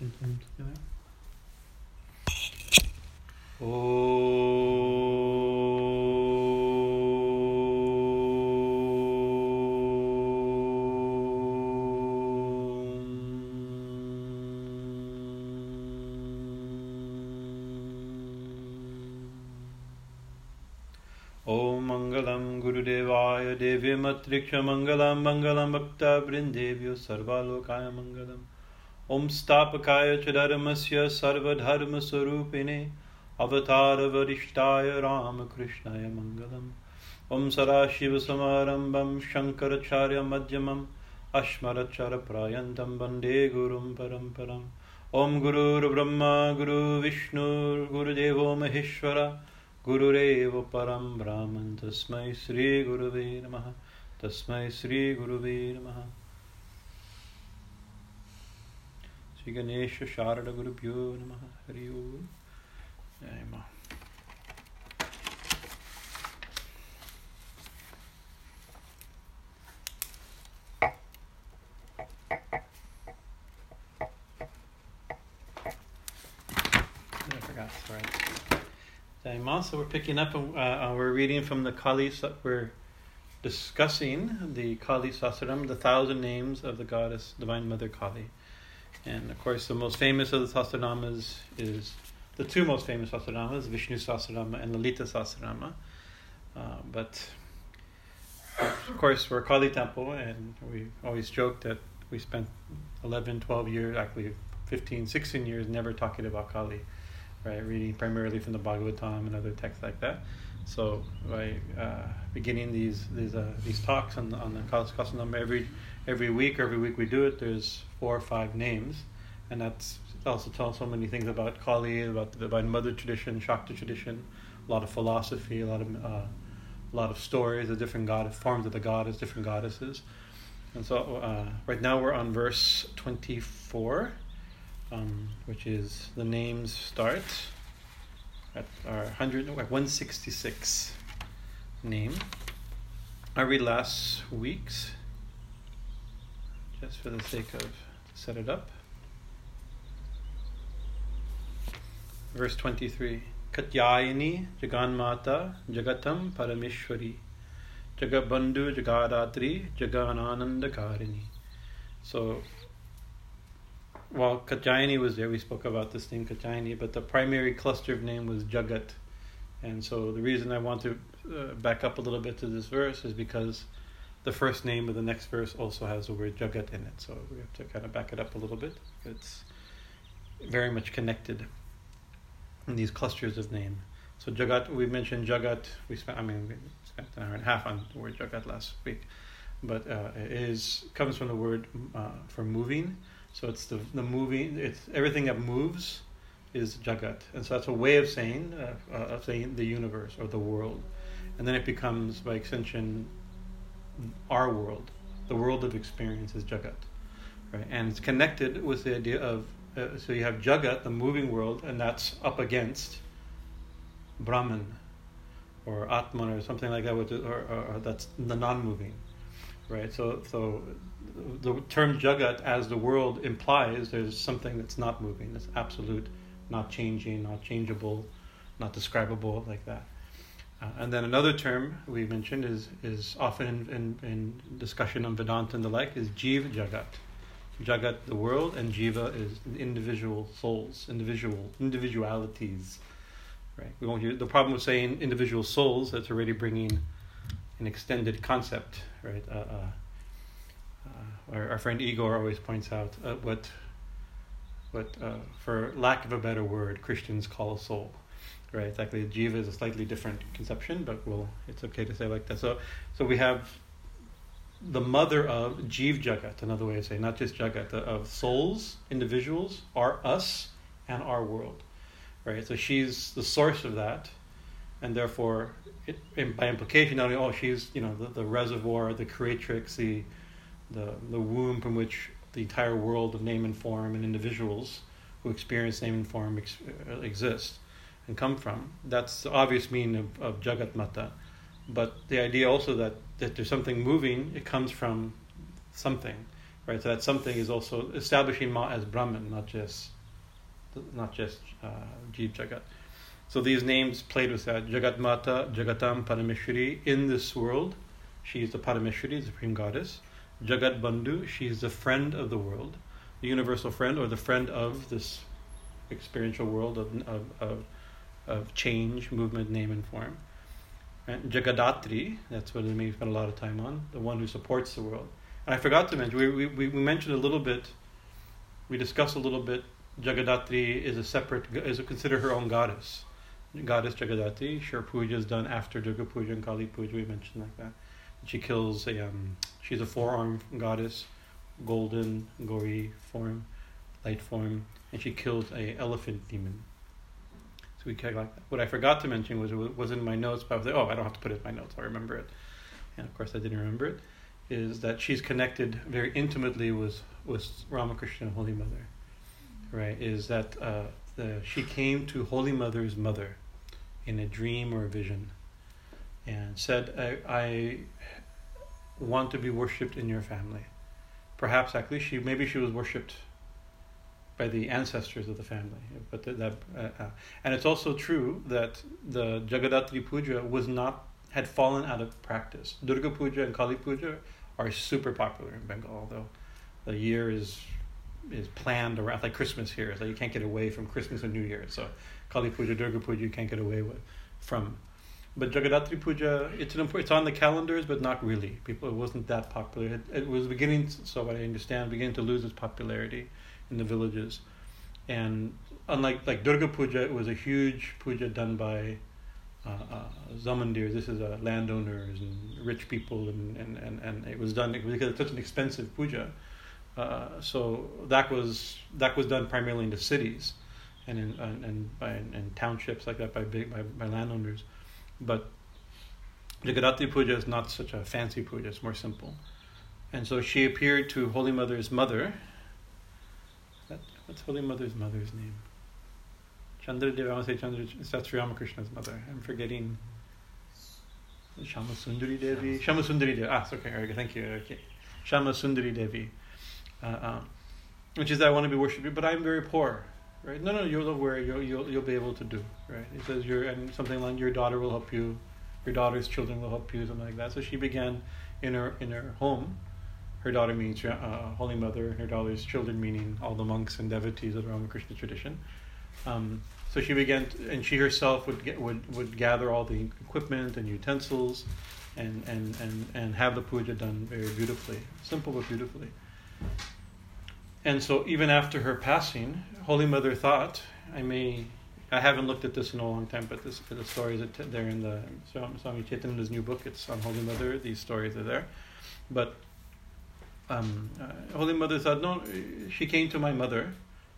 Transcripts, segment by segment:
ॐ मङ्गलं गुरुदेवाय देव्यमत्रिक्षमङ्गलं मङ्गलं भक्तवृन्देभ्यो सर्वालोकाय मङ्गलम् ॐ स्थापकाय च धर्मस्य सर्वधर्मस्वरूपिणे अवतारवरिष्ठाय रामकृष्णाय मङ्गलम् ॐ सदाशिवसमारम्भं शङ्कराचार्यमध्यमम् अस्मरचरप्रयन्तं वंदे गुरुं परम्परम् ॐ गुरुर्ब्रह्मा गुरुविष्णुर्गुरुदेवो महेश्वर गुरुरेव परं ब्राह्मण तस्मै श्रीगुरुवे नमः तस्मै श्रीगुरुवे नमः ಶ್ರೀ ಗಣೇಶ ಶಾರಡ ಗುರುಭ್ಯೋ ನಮಃ ಹರಿ ಓಂ So we're picking up, uh, we're reading from the Kali, we're discussing the Kali Sahasranam, the thousand names of the goddess, Divine Mother Kali. And of course, the most famous of the Sahasranamas is the two most famous Sahasranamas, Vishnu Sahasranama and Lalita Sahasranama. Uh, but of course, we're Kali temple, and we always joke that we spent 11, 12 years, actually 15, 16 years, never talking about Kali right? Reading primarily from the Bhagavatam and other texts like that. So by uh, beginning these these uh, these talks on on the Kalasakasam every every week, every week we do it. There's four or five names, and that's also tells so many things about Kali, about the about Mother tradition, Shakti tradition, a lot of philosophy, a lot of uh, a lot of stories of different god forms of the goddess, different goddesses. And so uh, right now we're on verse twenty four um, which is the names start at our 100, 166 name. I read last week's just for the sake of set it up. Verse 23 Katyayani Jaganmata Jagatam Parameshwari Jagabandhu Jagadatri Jagananandakarini. So while Katyayani was there. We spoke about this name Katyayani, but the primary cluster of name was Jagat. And so the reason I want to uh, back up a little bit to this verse is because the first name of the next verse also has the word Jagat in it. So we have to kind of back it up a little bit. It's very much connected in these clusters of name. So Jagat, we mentioned Jagat. We spent, I mean, we spent an hour and a half on the word Jagat last week, but uh, it is comes from the word uh, for moving. So it's the the moving. It's everything that moves is jagat, and so that's a way of saying uh, of saying the universe or the world, and then it becomes by extension our world. The world of experience is jagat, right? And it's connected with the idea of uh, so you have jagat, the moving world, and that's up against Brahman or Atman or something like that, which is, or, or, or that's the non-moving, right? So so the term jagat as the world implies there's something that's not moving, that's absolute, not changing, not changeable, not describable like that. Uh, and then another term we mentioned is is often in, in, in, discussion on Vedanta and the like is jiva jagat. Jagat, the world, and jiva is individual souls, individual individualities. Right. We won't use the problem with saying individual souls. That's already bringing an extended concept, right? Uh, uh, our, our friend Igor always points out uh, what, what uh, for lack of a better word, Christians call a soul. Right, exactly. Jiva is a slightly different conception, but well, it's okay to say like that. So, so we have the mother of Jiv Jagat, another way of saying, not just Jagat, of souls, individuals, are us and our world. Right, so she's the source of that, and therefore, it, by implication, not only oh she's you know the, the reservoir, the creatrix, the the, the womb from which the entire world of name and form and individuals who experience name and form ex- uh, exist and come from. That's the obvious meaning of, of Jagat Mata. But the idea also that, that there's something moving, it comes from something, right? So that something is also establishing Ma as Brahman, not just not just uh, Jeev Jagat. So these names played with that. Jagat Mata, Jagatam Parameshwari. In this world, she is the Parameshwari, the supreme goddess. Jagat Bandhu, she is the friend of the world, the universal friend, or the friend of this experiential world of, of, of, of change, movement, name, and form. And Jagadatri, that's what we spent a lot of time on, the one who supports the world. And I forgot to mention, we, we, we mentioned a little bit, we discussed a little bit, Jagadatri is a separate, is a, considered her own goddess. Goddess Jagadatri, sure puja is done after Durga Puja and Kali Puja, we mentioned like that. She kills a, um, she's a four-armed goddess, golden, gory form, light form, and she kills a elephant demon. So we kind of like that. What I forgot to mention was it was in my notes, but I was like, oh, I don't have to put it in my notes. I'll remember it, and of course I didn't remember it. Is that she's connected very intimately with with Ramakrishna, Holy Mother, right? Is that uh, the she came to Holy Mother's mother in a dream or a vision, and said, I, I want to be worshipped in your family. Perhaps actually she maybe she was worshipped by the ancestors of the family. But the, that, uh, uh, and it's also true that the Jagadatri Puja was not had fallen out of practice. Durga Puja and Kali Puja are super popular in Bengal, although the year is is planned around like Christmas here. So you can't get away from Christmas and New Year. So Kali Puja, Durga Puja, you can't get away with from. But Jagadatri Puja, it's an it's on the calendars, but not really. People, it wasn't that popular. It, it was beginning, so what I understand, beginning to lose its popularity in the villages. And unlike like Durga Puja, it was a huge puja done by uh, uh. This is uh, landowners and rich people, and, and, and, and it was done because it's such an expensive puja. Uh, so that was that was done primarily in the cities, and in and, and by in townships like that by big by, by landowners, but Jagadatri Puja is not such a fancy puja; it's more simple. And so she appeared to Holy Mother's mother, What's Holy Mother's mother's name? Chandra Devi, I want to say Chandra, that's Ramakrishna's mother. I'm forgetting. Shama Sundari Devi? Shama Sundari Devi. Ah, okay, okay, thank you. Okay. Shama Sundari Devi. Uh, um, which is that I want to be worshipped, but I'm very poor. Right? No, no, you'll worry. You'll, you'll, you'll be able to do. Right? It says your and something like your daughter will help you, your daughter's children will help you, something like that. So she began in her in her home her daughter means uh, Holy Mother, her daughter's children meaning all the monks and devotees of the Ramakrishna tradition. Um, so she began, to, and she herself would get, would would gather all the equipment and utensils, and and and and have the puja done very beautifully, simple but beautifully. And so even after her passing, Holy Mother thought, I may, I haven't looked at this in a long time, but this the stories that there in the Swami Chetanananda's new book. It's on Holy Mother. These stories are there, but um, uh, Holy Mother thought, no, she came to my mother,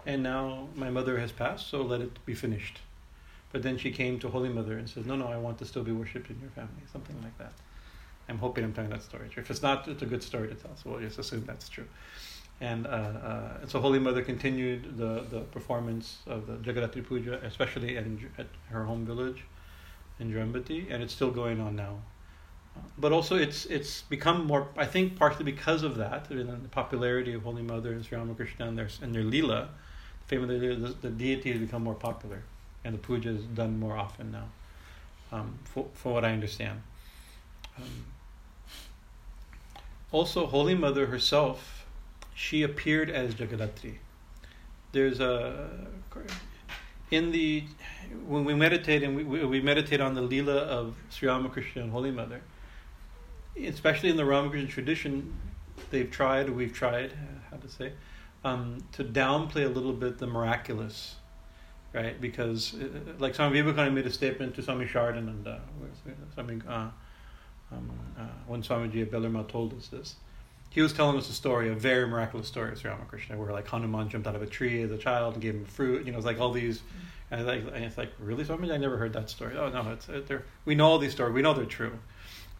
and now my mother has passed, so let it be finished. But then she came to Holy Mother and said, no, no, I want to still be worshipped in your family, something like that. I'm hoping I'm telling that story. If it's not, it's a good story to tell, so we'll just assume that's true. And, uh, uh, and so Holy Mother continued the, the performance of the Jagadatri Puja, especially in, at her home village in Jayrambati, and it's still going on now but also it's it's become more. I think partly because of that, mean, the popularity of Holy Mother and Sri Ramakrishna and their and their lila, the fame of the, the, the deity has become more popular, and the puja is done more often now. Um, for for what I understand. Um, also, Holy Mother herself, she appeared as Jagadatri. There's a in the when we meditate and we, we meditate on the lila of Sri Ramakrishna and Holy Mother especially in the Ramakrishna tradition, they've tried, we've tried, uh, how to say, um, to downplay a little bit the miraculous, right? Because, uh, like Swami Vivekananda made a statement to Swami Saradananda, uh, Swami, uh, um, uh, when Swamiji Bellarma told us this. He was telling us a story, a very miraculous story of Sri Ramakrishna, where like Hanuman jumped out of a tree as a child and gave him fruit. You know, it's like all these, and, like, and it's like, really, Swamiji? I never heard that story. Oh no, it's it, we know all these stories. We know they're true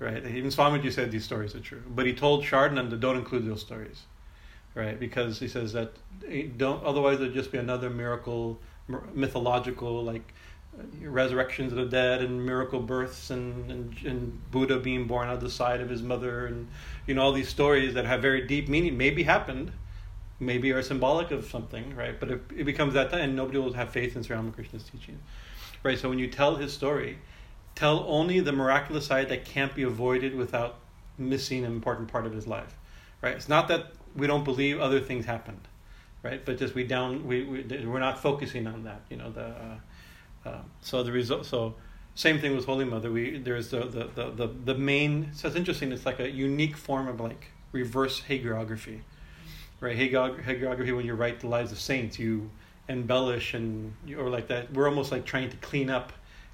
right? Even Swamiji said these stories are true, but he told Saradananda don't include those stories, right? Because he says that eh, don't otherwise there'd just be another miracle, mythological like uh, resurrections of the dead and miracle births and, and, and Buddha being born out of the side of his mother and you know all these stories that have very deep meaning maybe happened maybe are symbolic of something right but it, it becomes that and nobody will have faith in Sri Ramakrishna's teaching right so when you tell his story tell only the miraculous side that can't be avoided without missing an important part of his life right it's not that we don't believe other things happened right but just we down we, we we're not focusing on that you know the uh, um, so the result, so same thing with Holy Mother. We there's the the, the, the, the main. So it's interesting. It's like a unique form of like reverse hagiography, right? hagiography when you write the lives of saints, you embellish and or like that. We're almost like trying to clean up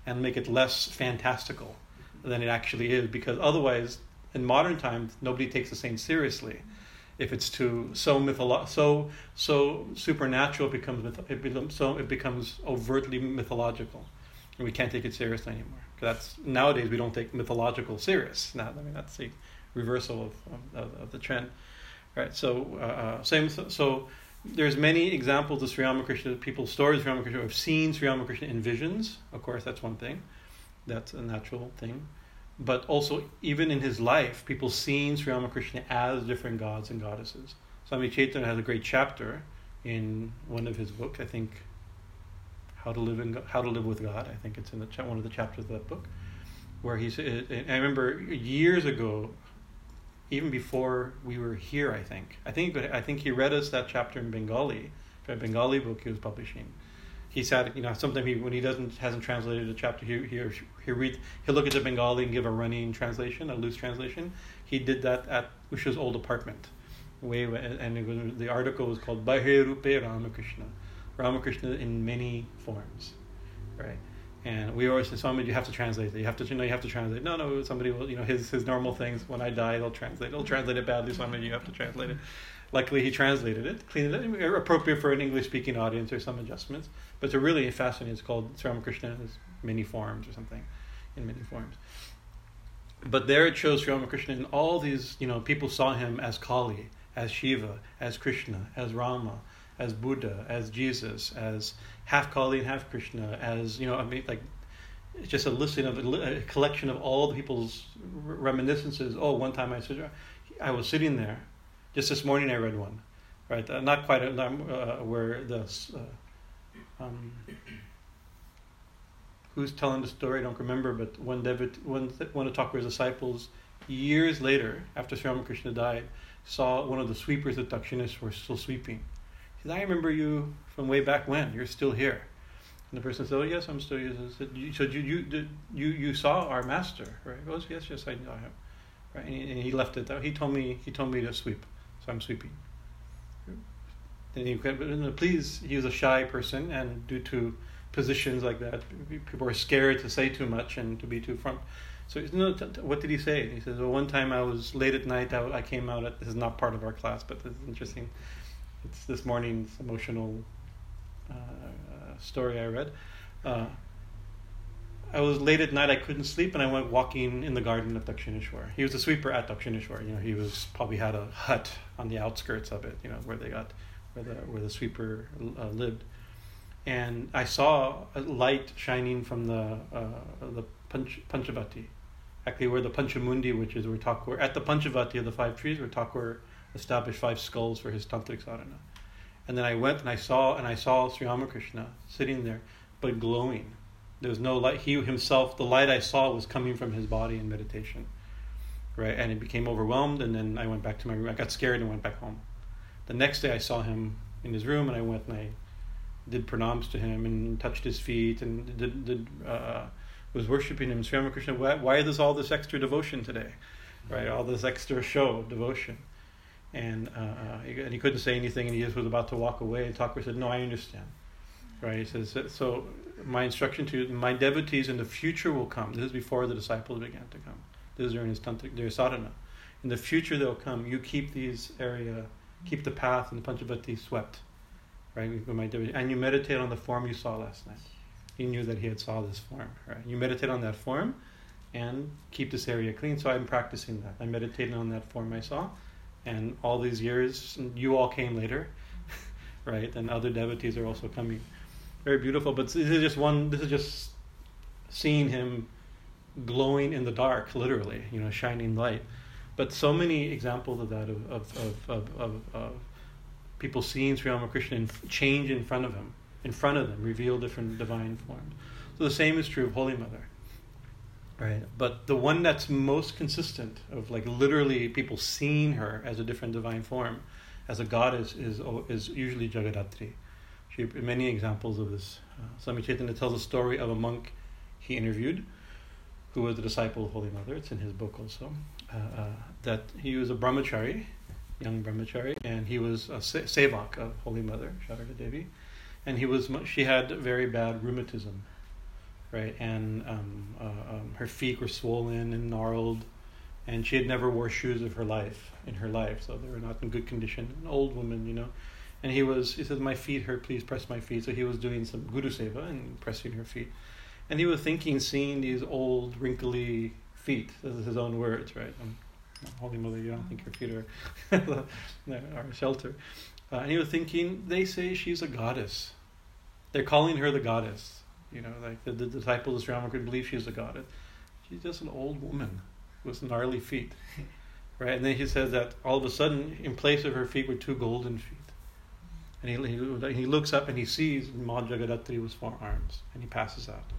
and make it less fantastical than it actually is, because otherwise, in modern times, nobody takes the saints seriously. If it's too so mytholo- so so supernatural it becomes myth- it becomes so it becomes overtly mythological. And we can't take it seriously anymore. That's nowadays we don't take mythological serious. Now i mean that's the reversal of, of, of the trend. Right so uh, uh same so there's many examples of Sri Ramakrishna people's stories of Sri Ramakrishna have seen Sri Ramakrishna in visions of course that's one thing that's a natural thing but also even in his life, people seeing Sri Ramakrishna as different gods and goddesses. Swami Chaitanya has a great chapter in one of his books, I think, How to Live in God, How to Live with God. I think it's in the cha- one of the chapters of that book, where he he's. I remember years ago, even before we were here. I think. I think. I think he read us that chapter in Bengali, a Bengali book he was publishing he said, you know, sometimes he, when he doesn't hasn't translated a chapter, he he he read he'll look at the Bengali and give a running translation, a loose translation. He did that at Usha's old apartment, way and was, the article was called Bahurupe Ramakrishna, Ramakrishna in many forms, right? And we always say, Swami, you have to translate it. You have to, you know, you have to translate. No, no, somebody will, you know, his his normal things. When I die, they'll translate. They'll translate it badly. Swami, you have to translate it. Luckily, he translated it, cleaned it, appropriate for an English speaking audience or some adjustments. But it's a really fascinating. It's called Sri Ramakrishna in many forms or something, in many forms. But there it shows Sri Ramakrishna, and all these, you know, people saw him as Kali, as Shiva, as Krishna, as Rama, as Buddha, as Jesus, as half Kali and half Krishna, as you know, I mean, like it's just a listing of a, collection of all the people's reminiscences. Oh, one time I said, I was sitting there just this morning I read one, right? Uh, not quite a, uh, where the uh, um, who's telling the story I don't remember, but one David, one one of Thakur's disciples, years later after Sri Ramakrishna died, saw one of the sweepers at were still sweeping. He said, "I remember you from way back when. You're still here." And the person said, "Oh yes, I'm still here." He said, "You, so you you you you saw our master, right?" He goes, "Yes, yes, I know him." Right, and he, and he left it there. He told me he told me to sweep so I'm sweeping. And he could, please, he was a shy person, and due to positions like that, people are scared to say too much and to be too front. So, t- what did he say? He says, well, one time I was late at night, I, I came out, at, this is not part of our class, but this is interesting. It's this morning's emotional story I read. Uh, I was late at night. I couldn't sleep, and I went walking in the garden of Dakshineshwar. He was a sweeper at Dakshineshwar. You know, he was probably had a hut on the outskirts of it. You know, where they got where the where the sweeper uh, lived. And I saw a light shining from the uh, the Panch, Panchavati, actually where the Panchamundi, which is where Thakur at the Panchavati of the five trees, where Thakur established five skulls for his tantric sadhana. And then I went and I saw and I saw Sri Ramakrishna sitting there, but glowing there was no light. He himself, the light I saw was coming from his body in meditation. Right? And he became overwhelmed, and then I went back to my room. I got scared and went back home. The next day I saw him in his room, and I went and I did pranams to him and touched his feet and did, did uh, was worshiping him. Sri Ramakrishna, why, why is all this extra devotion today? Right? All this extra show of devotion. And, uh, uh and he couldn't say anything, and he just was about to walk away. And Thakur said, No, I understand. Right? He says, So my instruction to my devotees in the future will come. This is before the disciples began to come. This is during his tantric, their sadhana. In the future they'll come. You keep these area, keep the path and the Panchavati swept, right? And you meditate on the form you saw last night. He knew that he had saw this form, right? You meditate on that form, and keep this area clean. So I'm practicing that. I'm meditating on that form I saw, and all these years, you all came later, right? And other devotees are also coming very beautiful. But this is just one. This is just seeing him glowing in the dark, literally, you know, shining light. But so many examples of that of of of of, of, of people seeing Sri Ramakrishna change in front of him, in front of them, reveal different divine forms. So the same is true of Holy Mother. Right. But the one that's most consistent of like literally people seeing her as a different divine form, as a goddess, is is usually Jagadatri. She many examples of this. Uh, Swami Chaitanya tells a story of a monk he interviewed, who was a disciple of Holy Mother. It's in his book also. Uh, uh, that he was a brahmachari, young brahmachari, and he was a se- sevak of Holy Mother Sharada Devi, and he was she had very bad rheumatism right? And um, uh, um, her feet were swollen and gnarled, and she had never wore shoes of her life in her life, so they were not in good condition. An old woman, you know. And he was, he said, "My feet hurt. Please press my feet." So he was doing some guru seva and pressing her feet, and he was thinking, seeing these old, wrinkly feet. This is his own words, right? Um, Holy Mother, you don't think your feet are, are shelter. Uh, and he was thinking, they say she's a goddess. They're calling her the goddess. You know, like the, the disciples of Sri Ramakrishna believe she's a goddess. She's just an old woman with gnarly feet. Right? And then he says that all of a sudden, in place of her feet were two golden feet. And he, he, he looks up and he sees Ma Jagadatri with four arms, and he passes out.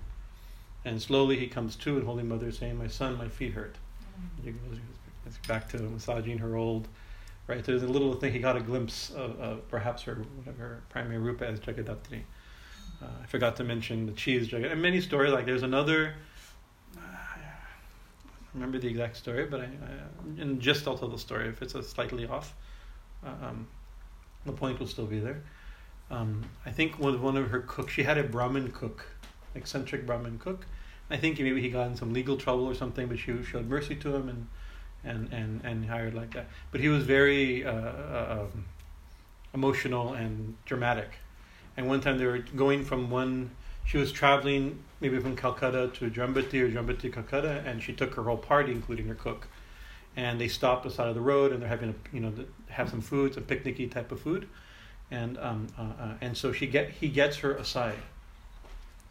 And slowly he comes to, and Holy Mother is saying, My son, my feet hurt. Mm-hmm. He goes back to massaging her old, right? There's a little thing, he got a glimpse of, of perhaps her, whatever, primary rupa as Jagadatri. Uh, I forgot to mention the cheese jug. And many stories like there's another. Uh, I remember the exact story, but I, I in just I'll tell the story. If it's a slightly off, uh, um, the point will still be there. Um, I think with one of her cooks, she had a Brahmin cook, eccentric Brahmin cook. I think maybe he got in some legal trouble or something, but she showed mercy to him and and and and hired like that. But he was very uh, uh um, emotional and dramatic and one time they were going from one, she was traveling maybe from Calcutta to Jampati or Jampati to Calcutta, and she took her whole party, including her cook. And they stopped the side of the road, and they're having a, you know, have some food, some picnicky type of food, and um, uh, uh, and so she get he gets her aside,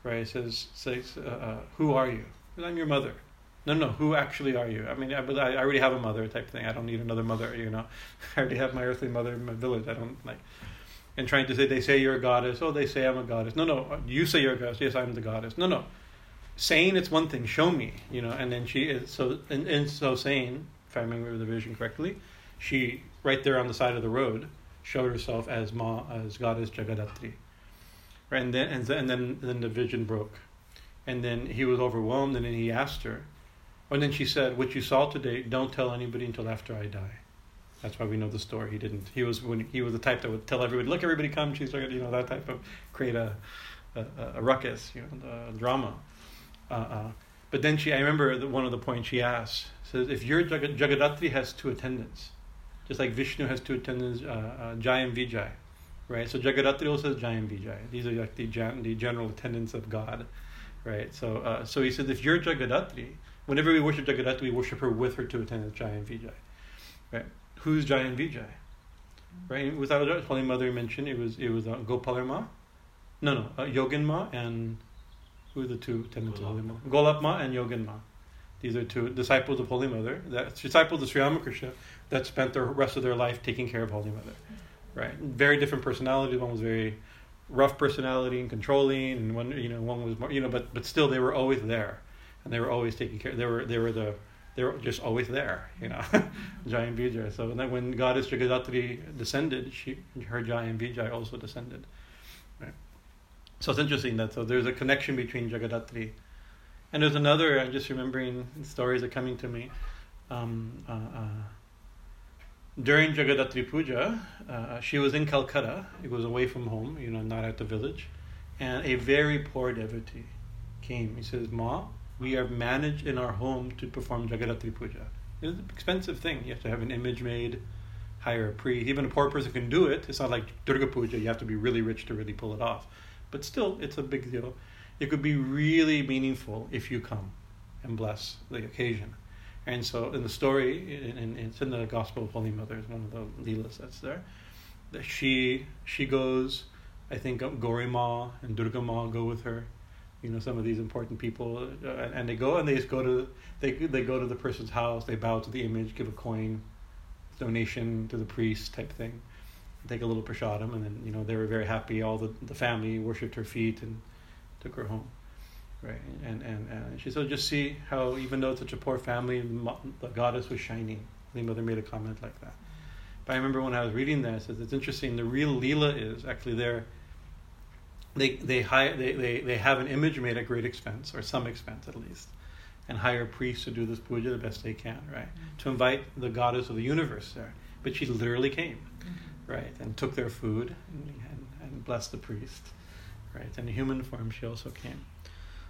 right? He says says uh, uh, who are you? I'm your mother. No, no, who actually are you? I mean, I, I already have a mother type thing. I don't need another mother, you know. I already have my earthly mother in my village. I don't like and trying to say they say you're a goddess. Oh, they say I'm a goddess. No, no, you say you're a goddess. Yes, I'm the goddess. No, no. Saying it's one thing. Show me. You know. And then she is so and, and so saying, if I remember the vision correctly, she right there on the side of the road showed herself as Ma as goddess Jagadatri. Right, and then and then and then, then the vision broke, and then he was overwhelmed, and then he asked her, and then she said, "What you saw today, don't tell anybody until after I die." That's why we know the story. He didn't. He was when he was the type that would tell everybody, "Look, everybody come." She's like, you know, that type of create a a, a ruckus, you know, drama. Uh, uh, but then she, I remember one of the points she asked says, if your Jag- Jagadatri has two attendants, just like Vishnu has two attendants, uh, uh, Jai and Vijay, right? So Jagadatri also has Jai and Vijay. These are like the, gen- the general attendants of God, right? So uh, so he said, if you're Jagadatri, whenever we worship Jagadatri, we worship her with her two attendants, Jai and Vijay, right? Who's Jai and Vijay? Right? Without a Holy Mother mentioned it was it was uh, Gopalarma, no no uh, Yoginma and who are the two tenants of Holy Mother? Golapma and Yoginma. These are two disciples of Holy Mother, that disciples of Sri Ramakrishna that spent the rest of their life taking care of Holy Mother. Right? Very different personalities. One was very rough personality and controlling, and one you know one was more you know, but but still they were always there, and they were always taking care. They were they were the they're just always there, you know, Jai and Vijay. So then when goddess Jagadatri descended, she, her Jai and also descended. Right? So it's interesting that so there's a connection between Jagadatri. And there's another, I'm just remembering stories are coming to me. Um, uh, uh, during Jagadatri Puja, uh, she was in Calcutta. It was away from home, you know, not at the village. And a very poor devotee came. He says, Ma, we are managed in our home to perform Jagadatri Puja. It's an expensive thing. You have to have an image made, hire a priest. Even a poor person can do it. It's not like Durga Puja. You have to be really rich to really pull it off. But still, it's a big deal. It could be really meaningful if you come and bless the occasion. And so, in the story, in, in, it's in the Gospel of Holy Mother, it's one of the leelas that's there. That she she goes I think Gorima and Durga Ma go with her. You know, some of these important people, uh, and they go and they just go to they they go to the person's house, they bow to the image, give a coin, donation to the priest type thing, take a little prashadam, and then you know they were very happy. All the the family worshipped her feet and took her home, right? And and, and she said, just see how even though it's such a poor family, the goddess was shining. The mother made a comment like that. But I remember when I was reading that, this, it's interesting. The real lila is actually there. They they hire they, they, they have an image made at great expense or some expense at least, and hire priests to do this puja the best they can, right? Mm-hmm. To invite the goddess of the universe there. But she literally came, mm-hmm. right, and took their food and, and, and blessed the priest, right? And in human form, she also came.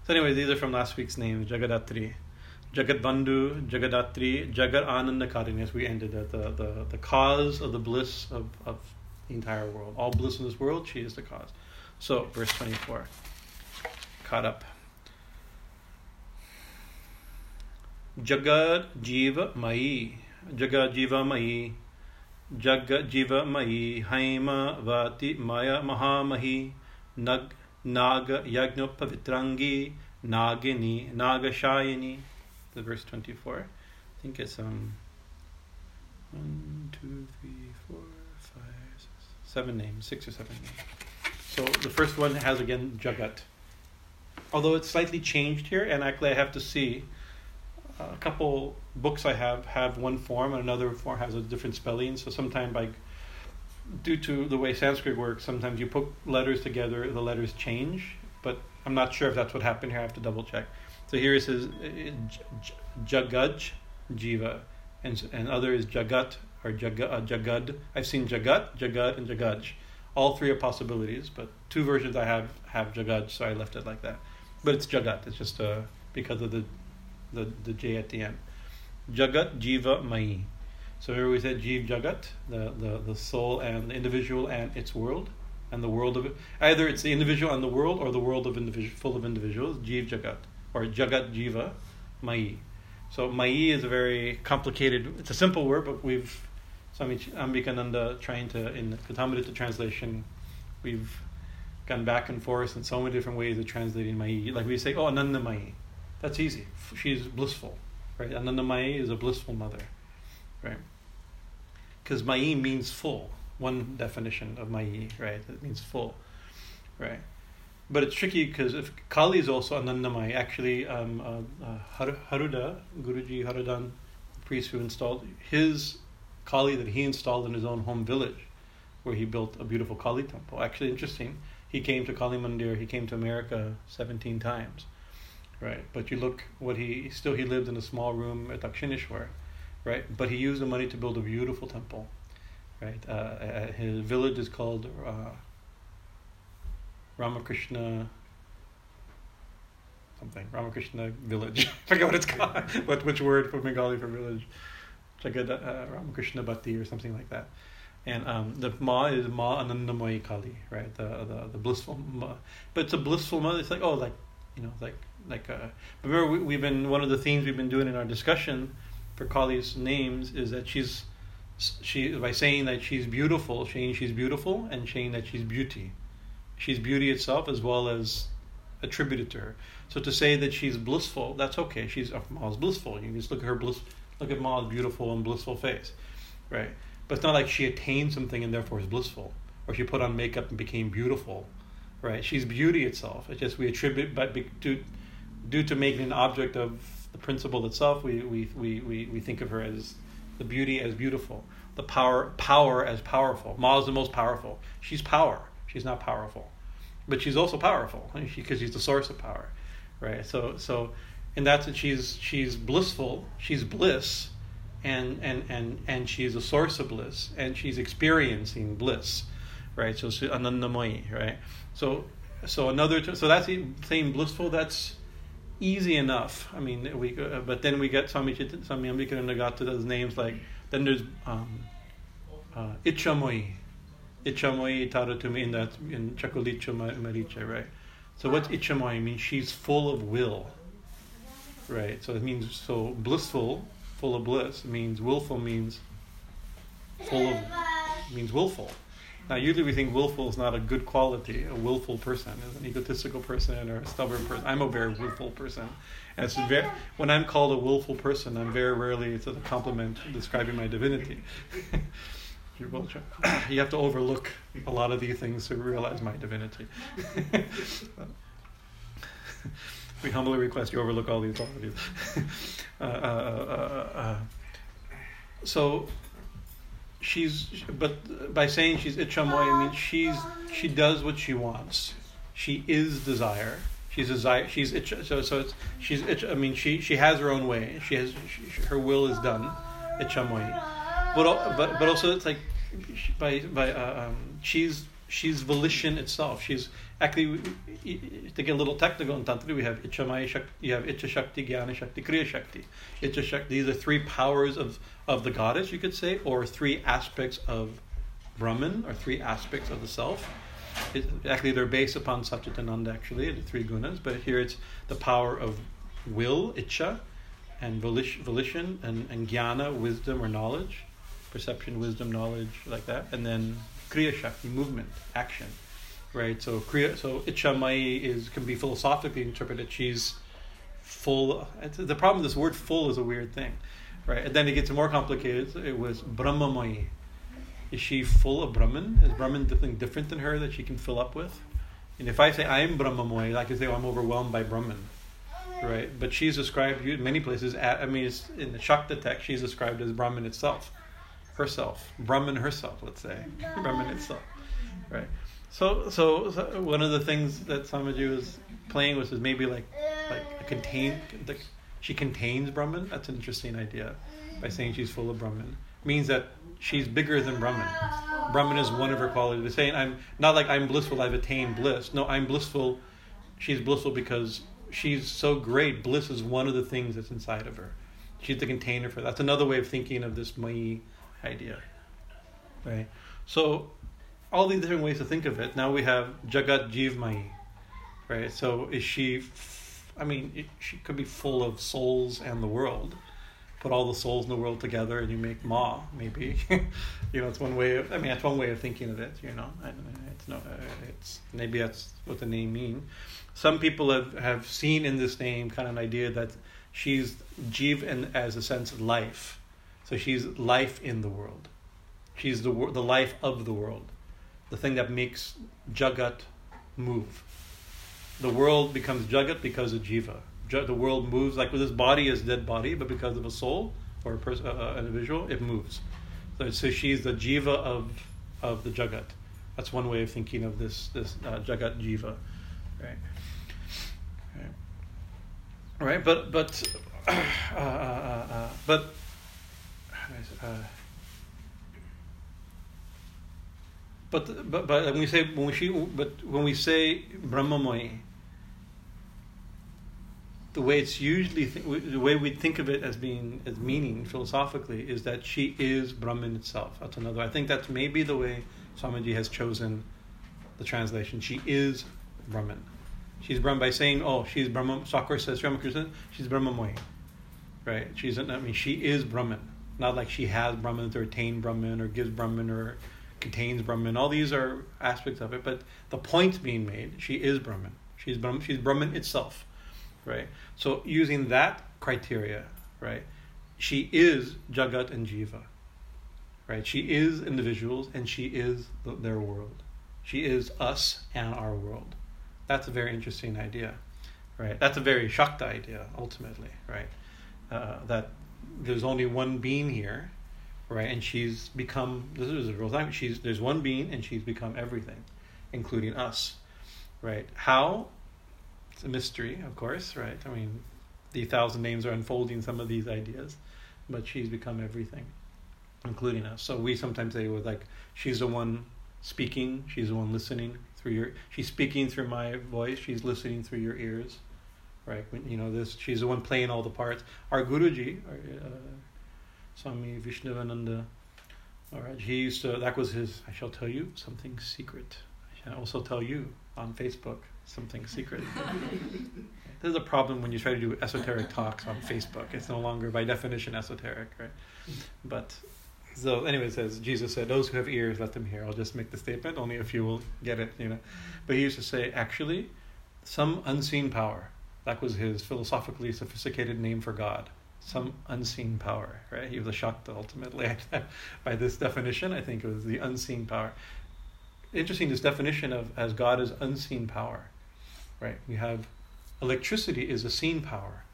So anyway, these are from last week's names: Jagadatri. Jagat Bandhu, Jagadatri, Jagat Anandakarini, as we ended at the, the, the cause of the bliss of, of the entire world. All bliss in this world, she is the cause. So, verse 24. Caught up. Jagad Jiva Mai. Jagad Jiva Mai. Jagad Jiva Mai. Haima Vati Maya Mahamahi. Nag Naga Yagna Pavitrangi. Nagini Nagashayini the verse 24. I think it's um one, two, three, four, five, six, seven names, six or seven names. So the first one has again Jagat. Although it's slightly changed here, and actually I have to see a couple books I have have one form and another form has a different spelling. So sometimes by due to the way Sanskrit works, sometimes you put letters together, the letters change. But I'm not sure if that's what happened here. I have to double check. So here it says Jagaj Jiva, and and other is Jagat or Jaga, uh, Jagad. I've seen Jagat, Jagad, and Jagaj. All three are possibilities, but two versions I have have Jagat, so I left it like that. But it's Jagat. It's just uh, because of the, the the J at the end. Jagat Jiva Mai. So here we said Jiv Jagat, the, the, the soul and the individual and its world, and the world of it. Either it's the individual and the world, or the world of individual full of individuals. Jiv Jagat or Jagat Jiva, Mai. So Mai is a very complicated. It's a simple word, but we've Swami Ambikananda trying to in the translation, we've gone back and forth in so many different ways of translating Mai. Like we say, oh Ananda Mai, that's easy. She's blissful, right? Ananda Mai is a blissful mother, right? Because Mai means full. One definition of Mai, right? It means full, right? but it's tricky because if Kali is also Anandamai, actually, um, uh, uh, Haruda, Guruji Haradhan, priest who installed his Kali that he installed in his own home village, where he built a beautiful Kali temple. Actually, interesting. He came to Kali Mandir. He came to America seventeen times, right? But you look what he still he lived in a small room at Dakshineshwar, right? But he used the money to build a beautiful temple, right? Uh, uh his village is called. Uh, Ramakrishna something Ramakrishna village. I forget what it's called. what which word for Bengali for village? Jagat uh, Ramakrishna Bhatti or something like that. And um, the Ma is Ma Anandamayi Kali, right? The the, the blissful Ma. But it's a blissful Ma. It's like oh, like you know, like like. Uh, remember, we, we've been one of the themes we've been doing in our discussion for Kali's names is that she's she by saying that she's beautiful, saying she's beautiful, and saying that she's beauty She's beauty itself as well as attributed to her. So to say that she's blissful, that's okay. She's Ma's blissful. You can just look at her bliss, look at Ma's beautiful and blissful face, right? But it's not like she attained something and therefore is blissful, or she put on makeup and became beautiful, right? She's beauty itself. It's just we attribute, but due, due to making an object of the principle itself, we, we, we, we, we think of her as the beauty as beautiful, the power power as powerful. Ma is the most powerful. She's power She's not powerful, but she's also powerful because she's the source of power, right? So so, in that sense, she's she's blissful. She's bliss, and and and and she's a source of bliss, and she's experiencing bliss, right? So anandamayi, right? So so another so that's saying blissful. That's easy enough. I mean, we uh, but then we get Swami Swami Ambikananda got to those names like then there's um, uh, Ichamoyi, Ichamoi Taratumi in that in Chakulicha Maricha, right? So what's Ichamoi means she's full of will. Right? So it means so blissful, full of bliss means willful means full of means willful. Now, usually we think willful is not a good quality. A willful person is an egotistical person or a stubborn person. I'm a very willful person. And it's very, when I'm called a willful person, I'm very rarely, it's a compliment describing my divinity. You're you have to overlook a lot of these things to realize my divinity. we humbly request you overlook all these qualities. uh, uh, uh, uh, so she's but by saying she's ichamoy, I mean she's she does what she wants. She is desire. She's desire. She's itch, so so it's she's itch, I mean she she has her own way. She has she, her will is done. Ichamoy. But but but also it's like by by uh, um, she's she's volition itself. She's actually to get a little technical in tantra, we have Ichamaya Shakti, you have Icha Shakti, Jnana Shakti, Kriya Shakti. Icha Shakti, these are three powers of, of the goddess, you could say, or three aspects of Brahman, or three aspects of the self. It, actually, they're based upon Satchitananda, actually, the three gunas, but here it's the power of will, Icha, and volition, volition and, and Jnana, wisdom or knowledge, perception, wisdom, knowledge, like that, and then Kriya Shakti, movement, action right? So Kriya, so Ichamai is can be philosophically interpreted. She's full. The problem with this word "full" is a weird thing, right? And then it gets more complicated. It was Brahmamai. Is she full of Brahman? Is Brahman something different than her that she can fill up with? And if I say I'm Brahmamai, I can say oh, I'm overwhelmed by Brahman, right? But she's described in many places. I mean, in the Shakta text, she's described as Brahman itself, herself, Brahman herself. Let's say Brahman itself, right? So, so, so, one of the things that Swamiji was playing with is maybe like like a contain. She contains Brahman. That's an interesting idea. By saying she's full of Brahman means that she's bigger than Brahman. Brahman is one of her qualities. By saying I'm not like I'm blissful. I've attained bliss. No, I'm blissful. She's blissful because she's so great. Bliss is one of the things that's inside of her. She's the container for that. That's another way of thinking of this Mai idea. Right. So all these different ways to think of it. Now we have Jagat Jivmai, right? So is she? F- I mean, it, she could be full of souls and the world. Put all the souls in the world together, and you make Ma. Maybe, you know, it's one way. Of, I mean, that's one way of thinking of it. You know, I, it's no, it's maybe that's what the name mean. Some people have have seen in this name kind of an idea that she's Jiv and as a sense of life. So she's life in the world. She's the the life of the world the thing that makes Jagat move. The world becomes Jagat because of Jiva. The world moves like with this body is dead body, but because of a soul or a person, uh, uh, an individual, it moves. So, so she's the Jiva of of the Jagat. That's one way of thinking of this this uh, Jagat Jiva, right? Right. right? But but uh, uh, uh, but. But but but when we say when we but when we say Brahmamoy, the way it's usually th- the way we think of it as being as meaning philosophically is that she is Brahman itself. That's another. I think that's maybe the way Swamiji has chosen the translation. She is Brahman. She's Brahman by saying, "Oh, she's Brahman." Thakur says, Ramakrishna, she's Brahmamoy, right? She's. I mean, she is Brahman. Not like she has Brahman to attain Brahman or gives Brahman or contains Brahman. All these are aspects of it, but the point being made, she is Brahman. She's Brahman, she's Brahman itself, right? So using that criteria, right, she is Jagat and Jiva, right? She is individuals and she is the, their world. She is us and our world. That's a very interesting idea, right? That's a very Shakta idea, ultimately, right? Uh, that there's only one being here right? And she's become this is a real thing. She's there's one being, and she's become everything, including us, right? How? It's a mystery, of course, right? I mean, the thousand names are unfolding some of these ideas, but she's become everything, including us. So we sometimes say with like she's the one speaking, she's the one listening through your. She's speaking through my voice. She's listening through your ears, right? You know this. She's the one playing all the parts. Our Guruji, our, uh, Swami Vishnuvananda Maharaj. He used to, that was his, I shall tell you something secret. I shall also tell you on Facebook something secret. There's a problem when you try to do esoteric talks on Facebook. It's no longer, by definition, esoteric, right? But So anyway, it says Jesus said, "Those who have ears, let them hear." I'll just make the statement. Only a few will get it, you know. But he used to say, actually, some unseen power. That was his philosophically sophisticated name for God. Some unseen power, right? He was shocked ultimately by this definition. I think it was the unseen power. Interesting, this definition of as God is unseen power, right? We have electricity is a seen power,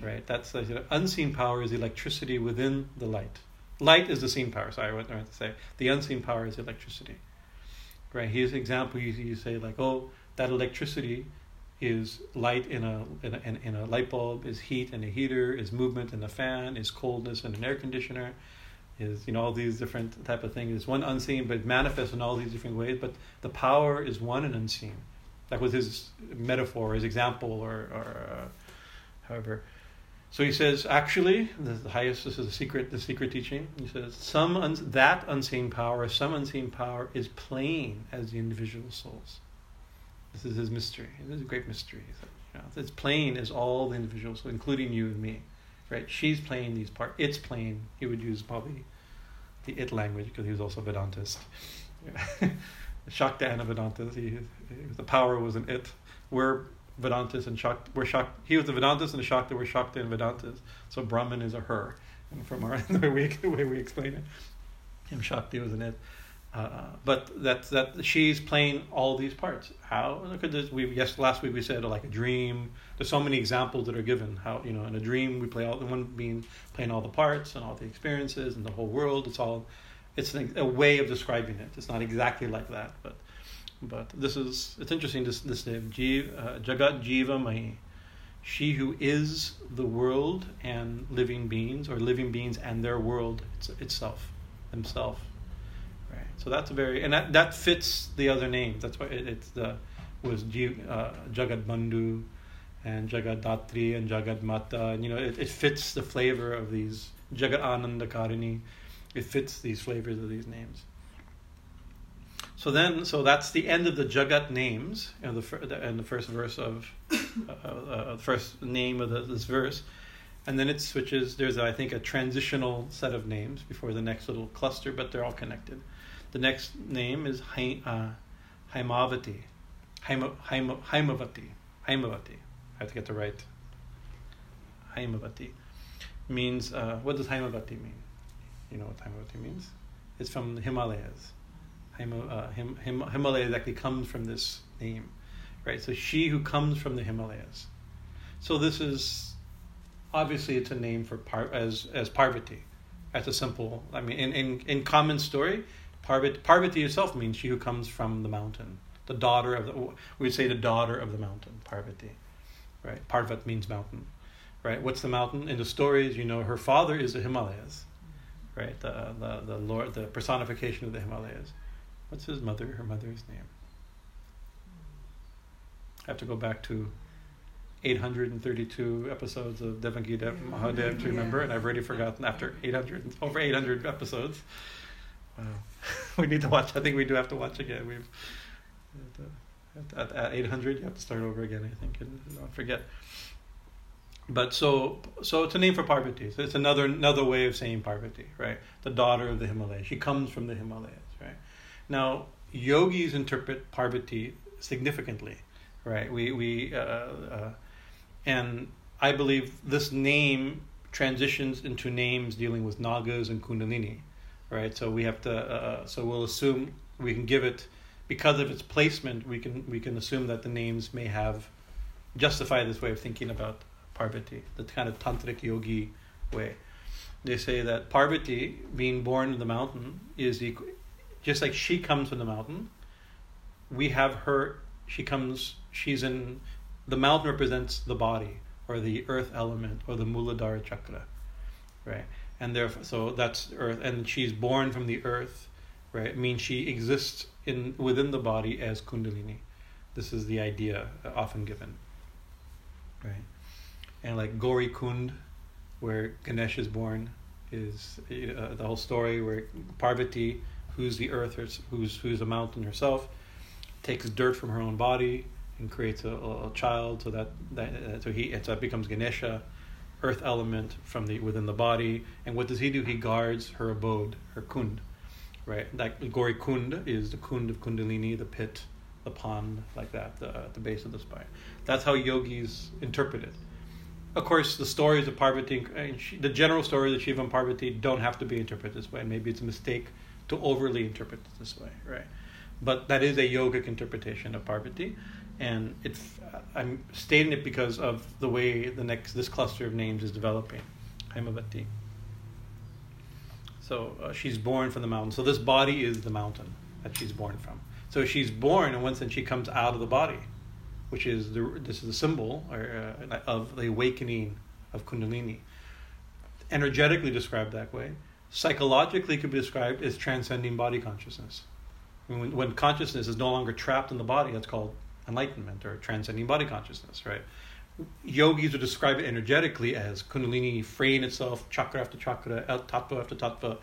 right? That's the unseen power is electricity within the light. Light is the seen power. Sorry, what I meant to say. The unseen power is electricity. Right? Here's an example. You, you say like, oh, that electricity is light in a, in a in a light bulb, is heat in a heater, is movement in a fan, is coldness in an air conditioner, is you know all these different type of things. It's one unseen, but manifests in all these different ways. But the power is one and unseen. That was his metaphor, his example, or or uh, however. So he says, actually, the highest. This is the secret. The secret teaching. He says, some un- that unseen power, some unseen power, is plain as the individual souls. This is his mystery. This is a great mystery. You know, it's plain as all the individuals, including you and me. Right? She's playing these parts. It's plain. He would use probably the it language because he was also Vedantist. Shakta and a Vedantist. He, the power was an it. We're Vedantas and Shakti. We're Shakti. He was the Vedantas and the Shakti. We're Shakti and Vedantas. So Brahman is a her, and from our the way we the way we explain it, him Shakti was an it. Uh, but that that she's playing all these parts. How look at this. We yes last week we said like a dream. There's so many examples that are given. How you know in a dream we play all the one being playing all the parts and all the experiences and the whole world. It's all it's an, a way of describing it. It's not exactly like that, but but this is it's interesting. This this name uh, Jagat Jiva Mai, she who is the world and living beings, or living beings and their world it's, itself, themselves. So that's a very and that that fits the other names. That's why it, it's the was uh, Jagat Bandhu and Jagat Datri and Jagat Mata. And, you know, it, it fits the flavor of these Jagat Anandakarini. It fits these flavors of these names. So then, so that's the end of the Jagat names in the, in the first verse of uh, uh, uh, the first name of the, this verse, and then it switches. There's I think a transitional set of names before the next little cluster, but they're all connected. The next name is uh, Haimavati, Haimavati, Haimavati. I have to get the right. Haimavati means uh, what does Haimavati mean? You know what Haimavati means? It's from the Himalayas Him, uh, Him, Him, Himalayas actually comes from this name, right? So she who comes from the Himalayas. So this is obviously it's a name for Par, as as Parvati. That's a simple. I mean, in in, in common story, Parvati, Parvati itself means she who comes from the mountain, the daughter of the. We would say the daughter of the mountain, Parvati, right? Parvat means mountain, right? What's the mountain in the stories? You know, her father is the Himalayas, right? The the the Lord, the personification of the Himalayas. What's his mother? Her mother's name. I have to go back to 832 episodes of Devon Ke Dev Mahadev to remember, and I've already forgotten after 800 over 800 episodes. Wow, we need to watch. I think we do have to watch again. We've at, at, at 800, you have to start over again. I think and don't forget. But so so it's a name for Parvati. So it's another another way of saying Parvati, right? The daughter of the Himalayas. She comes from the Himalayas, right? Now, yogis interpret Parvati significantly, right? We we uh, uh, and I believe this name transitions into names dealing with nagas and kundalini, right? So we have to. Uh, uh, so we'll assume we can give it because of its placement. We can we can assume that the names may have justify this way of thinking about Parvati, the kind of tantric yogi way. They say that Parvati, being born in the mountain, is equal, just like she comes from the mountain, we have her. She comes. She's in. The mountain represents the body or the earth element or the Muladhara chakra, right? And therefore, so that's earth, and she's born from the earth, right? Means she exists in within the body as Kundalini. This is the idea often given, right? And like Gauri Kund, where Ganesh is born, is uh, the whole story where Parvati who's the earth, who's who's a mountain herself, takes dirt from her own body and creates a, a child. So that that so he so that becomes Ganesha, earth element from the within the body. And what does he do? He guards her abode, her kund, right? That Gauri kund is the kund of Kundalini, the pit, the pond, like that, the, the base of the spine. That's how yogis interpret it. Of course, the stories of Parvati, and the general stories of Shiva and Parvati don't have to be interpreted this way. Maybe it's a mistake to overly interpret it this way, right? But that is a yogic interpretation of Parvati and it's I'm stating it because of the way the next this cluster of names is developing, Haimavati. So uh, she's born from the mountain. So this body is the mountain that she's born from. So she's born, and once then she comes out of the body, which is the this is the symbol or, uh, of the awakening of Kundalini. Energetically described that way, psychologically could be described as transcending body consciousness. When, when consciousness is no longer trapped in the body, that's called enlightenment or transcending body consciousness, right? Yogis would describe it energetically as Kundalini freeing itself, chakra after chakra, tattva after tattva,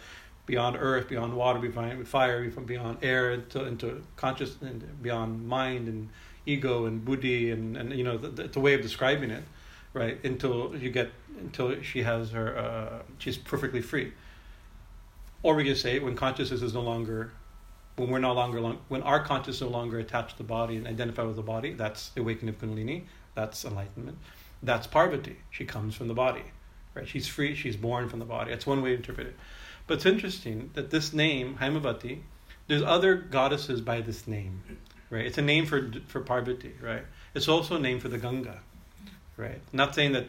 beyond earth, beyond water, beyond fire, beyond air, into, into consciousness, beyond mind and ego and buddhi, and, and you know, it's a way of describing it, right? Until you get, until she has her, uh, she's perfectly free. Or we can say when consciousness is no longer when we're no longer long, when our consciousness no longer attached to the body and identify with the body, that's awakening of Kundalini, that's enlightenment. That's Parvati. She comes from the body, right? She's free. She's born from the body. That's one way to interpret it. But it's interesting that this name Haimavati, there's other goddesses by this name, right? It's a name for for Parvati, right? It's also a name for the Ganga, right? Not saying that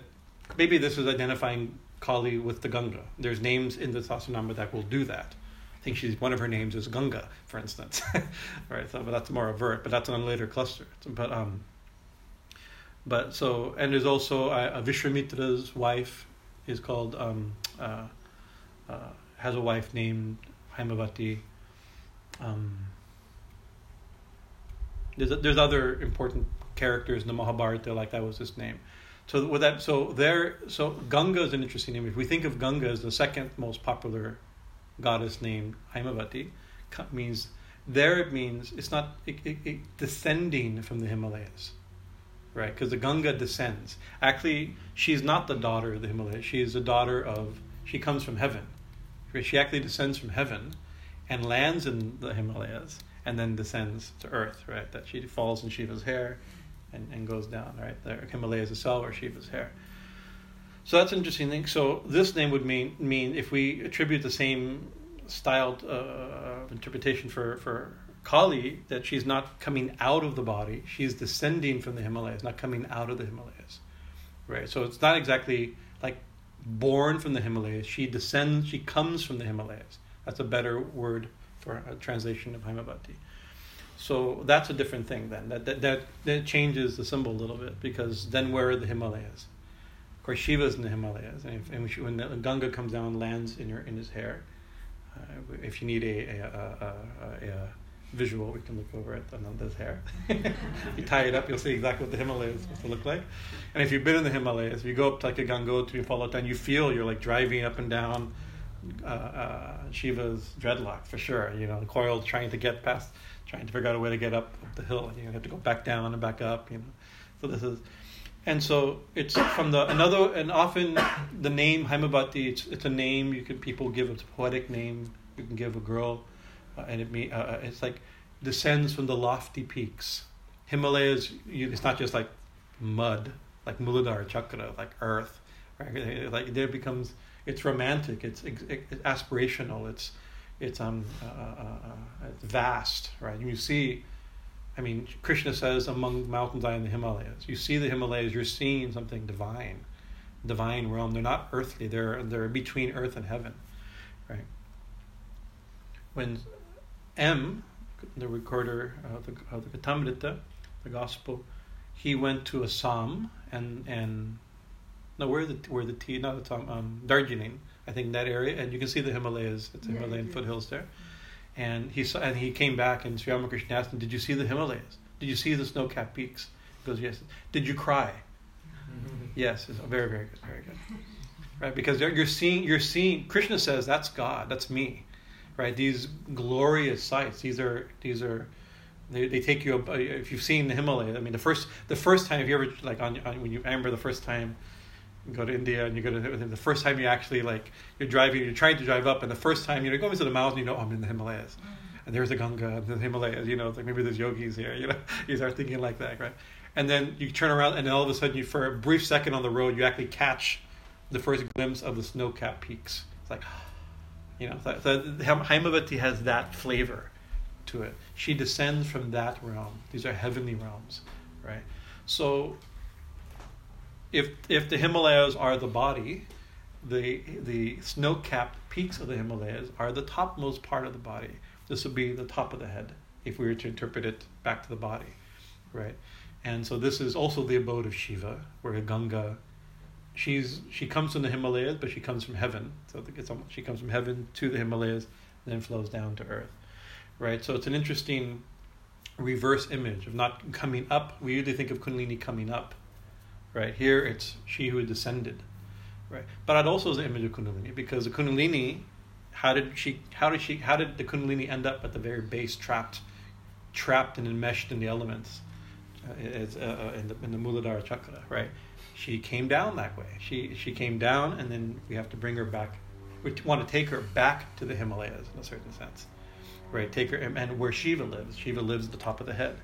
maybe this is identifying Kali with the Ganga. There's names in the Sahasranama that will do that think she's one of her names is Ganga, for instance. right, so but that's more overt, but that's on a later cluster. But um, but so and there's also uh, Vishwamitra's wife is called um, uh, uh, has a wife named Haimavati. Um, there's there's other important characters in the Mahabharata like that was his name. So with that, so there, so Ganga is an interesting name. If we think of Ganga as the second most popular goddess named Haimavati means there it means it's not it, it, it descending from the Himalayas, right? Because the Ganga descends. Actually, she's not the daughter of the Himalayas. She is the daughter of. She comes from heaven. She actually descends from heaven, and lands in the Himalayas, and then descends to earth. Right? That she falls in Shiva's hair, and, and goes down. Right? The Himalayas is where Shiva's hair. So that's an interesting thing. So this name would mean mean if we attribute the same styled uh, interpretation for for Kali that she's not coming out of the body, she's descending from the Himalayas, not coming out of the Himalayas, right? So it's not exactly like born from the Himalayas. She descends, she comes from the Himalayas. That's a better word for a translation of Haimavati. So that's a different thing then. That, that, that, that changes the symbol a little bit because then where are the Himalayas? Of course, Shiva's in the Himalayas, and, if, and when the Ganga comes down and lands in in his hair, uh, if you need a a, a, a, a, visual, we can look over at Ananda's hair. If you tie it up, you'll see exactly what the Himalayas supposed to look like. And if you've been in the Himalayas, if you go up to like a Gangotri and follow down, you feel you're like driving up and down uh, uh, Shiva's dreadlock for sure. You know, the coil trying to get past, trying to figure out a way to get up, up the hill. You have to go back down and back up. You know, so this is and so it's from the another and often the name Haimavati it's it's a name you can people give it's a poetic name you can give a girl uh, and it mean uh, uh, it's like descends from the lofty peaks. Himalayas you, it's not just like mud like Muladhara chakra like earth right? Like there becomes it's romantic it's, it's, aspirational it's it's um uh, uh, uh, it's vast right? You see I mean, Krishna says, among mountains I am the Himalayas. You see the Himalayas, you're seeing something divine, divine realm. They're not earthly. They're they're between earth and heaven, right? When M, the recorder of the of the Kathamrita, the gospel, he went to Assam and and no, where the where the tea, not Assam, um, Darjeeling, I think that area, and you can see the Himalayas. It's yeah, Himalayan foothills there and he saw, and he came back, and Sri Ramakrishna asked him, "Did you see the Himalayas? Did you see the snow-capped peaks?" He goes, "Yes." Did you cry? Mm-hmm. Yes. It's very, very good, very good. Right, because you're seeing, you're seeing. Krishna says, "That's God. That's me." Right. These glorious sights. These are, these are. They, they take you. Up, if you've seen the Himalayas, I mean, the first, the first time, if you ever like on, on when you remember the first time You go to India and you go to the first time you actually like you're driving, you're trying to drive up, and the first time you're going to the mountains, you know, oh, I'm in the Himalayas, mm. and there's a Ganga, and the Himalayas, you know, like maybe there's yogis here, you know, you start thinking like that, right? And then you turn around, and then all of a sudden, you for a brief second on the road, you actually catch the first glimpse of the snow-capped peaks. It's like, you know, so, so Haimavati has that flavor to it. She descends from that realm. These are heavenly realms, right? So if if the Himalayas are the body, the the snow-capped peaks of the Himalayas are the topmost part of the body. This would be the top of the head if we were to interpret it back to the body, right? And so this is also the abode of Shiva, where Ganga, she's she comes from the Himalayas, but she comes from heaven. So it's almost, she comes from heaven to the Himalayas, then flows down to earth, right? So it's an interesting reverse image of not coming up. We usually think of Kundalini coming up, right? Here it's she who descended, right? But it also is an image of Kundalini because the Kundalini, how did she? How did she? How did the Kundalini end up at the very base, trapped, trapped and enmeshed in the elements, uh, it's, uh, uh, in the in the Muladhara chakra, right? She came down that way. She she came down, and then we have to bring her back. We want to take her back to the Himalayas in a certain sense right? Take her and where Shiva lives. Shiva lives at the top of the head,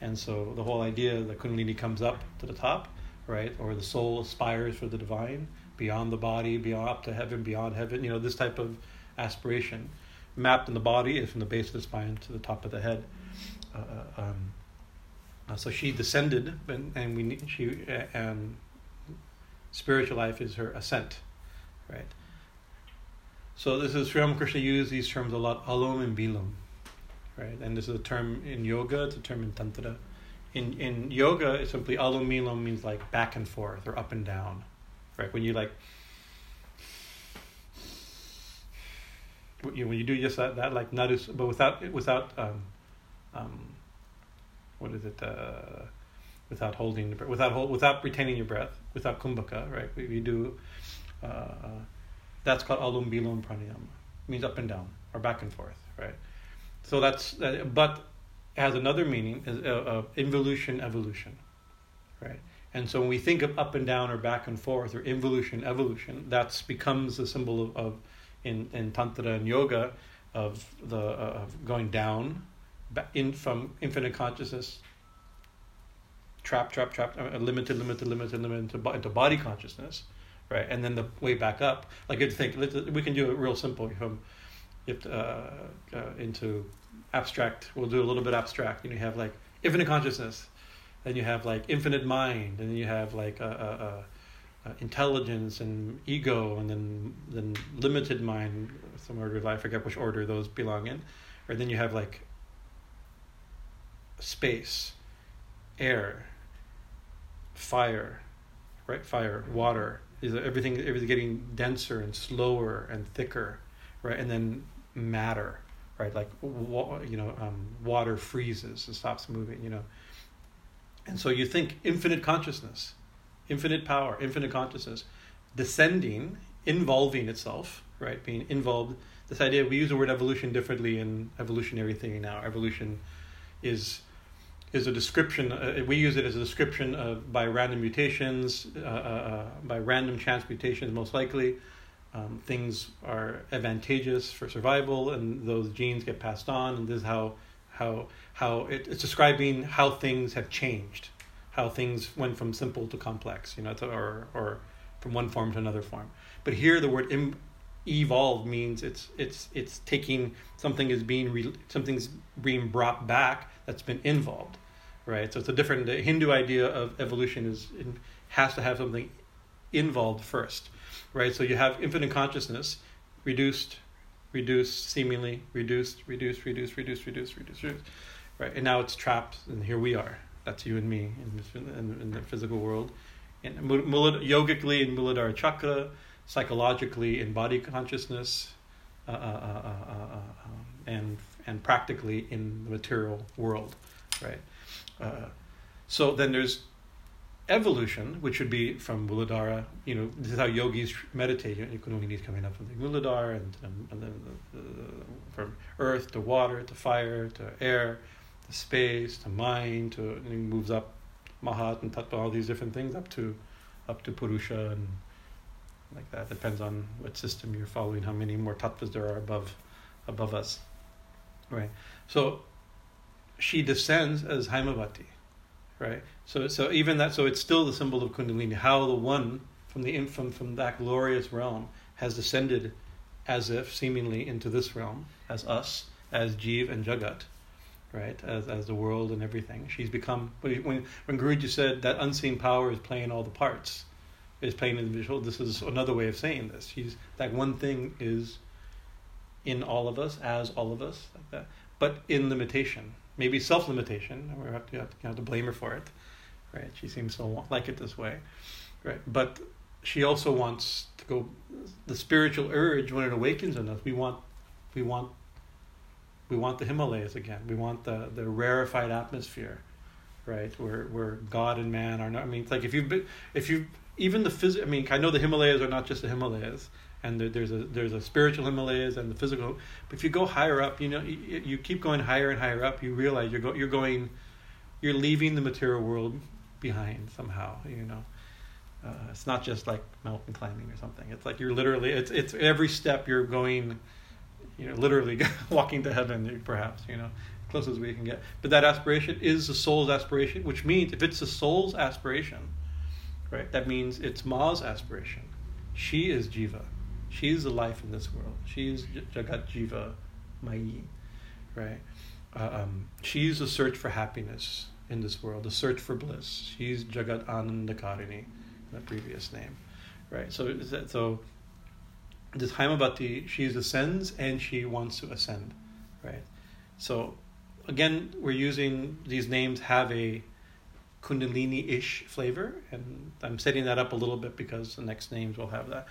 and so the whole idea the Kundalini comes up to the top, right? Or the soul aspires for the divine beyond the body, beyond up to heaven, beyond heaven. You know this type of aspiration mapped in the body is from the base of the spine to the top of the head. Uh, uh um, uh, so she descended, and, and we she uh, and spiritual life is her ascent, right? So this is Sri Ramakrishna used these terms a lot, alom and bilom, right? And this is a term in yoga, it's a term in tantra. In in yoga, it's simply bilom means like back and forth or up and down, right? When you like, when you do just that, that like nadus, but without without um, um, what is it? Uh, without holding, the breath, without hold, without retaining your breath, without kumbhaka, right? We, do. Uh, that's called alum pranayama. It means up and down or back and forth, right? So that's uh, but has another meaning is uh, uh, involution evolution, right? And so when we think of up and down or back and forth or involution evolution, that becomes the symbol of, of in in tantra and yoga of the uh, of going down in from infinite consciousness trap trap trap uh, limited limited limited limited into, into body consciousness right? And then the way back up, like you think we can do it real simple from if uh, uh, into abstract. We'll do a little bit abstract. Know, you have like infinite consciousness, then you have like infinite mind, and then you have like a, a, a intelligence and ego, and then then limited mind. Some order, of I forget which order those belong in, or then you have like space, air, fire, right? Fire, water, is everything everything's getting denser and slower and thicker, right? And then matter, right? Like you know, um, water freezes and stops moving, you know. And so you think infinite consciousness, infinite power, infinite consciousness, descending, involving itself, right? Being involved. This idea we use the word evolution differently in evolutionary theory now. Evolution is is a description. Uh, we use it as a description of by random mutations, uh, uh, uh, by random chance mutations, most likely. Um, things are advantageous for survival, and those genes get passed on. And this is how how how it, it's describing how things have changed, how things went from simple to complex, you know, or or from one form to another form. But here, the word Im- evolve means it's it's it's taking something is being re, something's being brought back that's been involved, right? So it's a different. The Hindu idea of evolution is it has to have something involved first, right? So you have infinite consciousness, reduced, reduced, seemingly reduced, reduced, reduced, reduced, reduced, reduced, reduced, right? And now it's trapped, and here we are. That's you and me in, in, in the physical world. And yogically in Muladhara chakra, psychologically in body consciousness, uh, uh, uh, and and practically in the material world, right? Uh, so then there's evolution, which would be from Muladhara. You know, this is how yogis meditate. You can only need coming up from the Muladhara, and, and, and then the, the, from earth to water to fire to air to space to mind to and it moves up Mahat and Tattva, all these different things up to up to Purusha and like that. Depends on what system you're following, how many more tattvas there are above above us. Right. So she descends as Haimavati. Right. So so even that so it's still the symbol of Kundalini, how the one from the from from that glorious realm has descended as if seemingly into this realm as us, as Jeev and Jagat, right, as as the world and everything. She's become when when Guruji said that unseen power is playing all the parts, is playing in the visual. This is another way of saying this. She's that one thing is in all of us, as all of us, like that, but in limitation, maybe self limitation. We have to, you have to blame her for it, right? She seems to like it this way, right? But she also wants to go. The spiritual urge when it awakens in us, we want, we want we want the Himalayas again. We want the, the rarefied atmosphere, right? Where where God and man are not. I mean, it's like if you've been, if you even the phys. I mean, I know the Himalayas are not just the Himalayas, and there, there's a there's a spiritual Himalayas and the physical. But if you go higher up, you know, you, you keep going higher and higher up. You realize you're go, you're going, you're leaving the material world behind somehow. You know. Uh, it's not just like mountain climbing or something. It's like you're literally. It's it's every step you're going you know, literally walking to heaven, perhaps, you know, close as we can get. But that aspiration is the soul's aspiration, which means if it's the soul's aspiration, right, that means it's Ma's aspiration. She is Jiva. She's the life in this world. She's Jagat Jiva Mai, right? Uh, um, she's the search for happiness in this world, the search for bliss. She's Jagat Anandakarini, the previous name, right? So, so this Haimavati, she ascends and she wants to ascend, right? So, again, we're using these names have a Kundalini-ish flavor, and I'm setting that up a little bit because the next names will have that.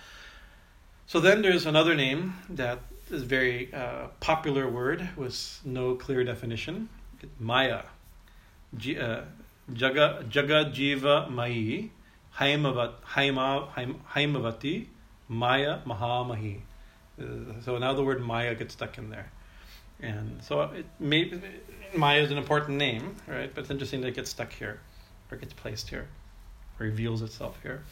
So then there's another name that is a very uh, popular word with no clear definition. Maya. G, uh, Jaga, Jaga Jiva Haima, Haimavati, Maya Mahamahi. Uh, so now the word Maya gets stuck in there. And so it may, Maya is an important name, right? But it's interesting that it gets stuck here, or gets placed here, reveals itself here.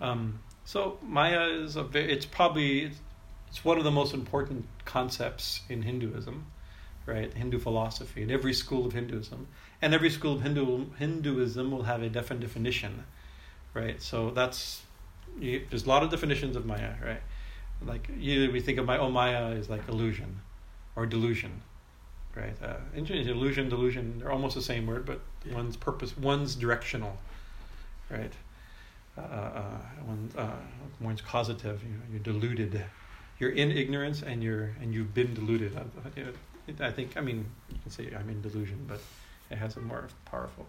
Um, so Maya is a very, it's probably it's, one of the most important concepts in Hinduism, right? Hindu philosophy in every school of Hinduism, and every school of Hindu Hinduism will have a different definition, right? So that's you, there's a lot of definitions of Maya, right? Like you, we think of my oh Maya is like illusion, or delusion, right? Uh, illusion, delusion, they're almost the same word, but yeah. one's purpose, one's directional, right? Uh, uh, uh, one's causative. You know, you're deluded. You're in ignorance, and you're and you've been deluded. I, I think. I mean, you can say I'm in delusion, but it has a more powerful.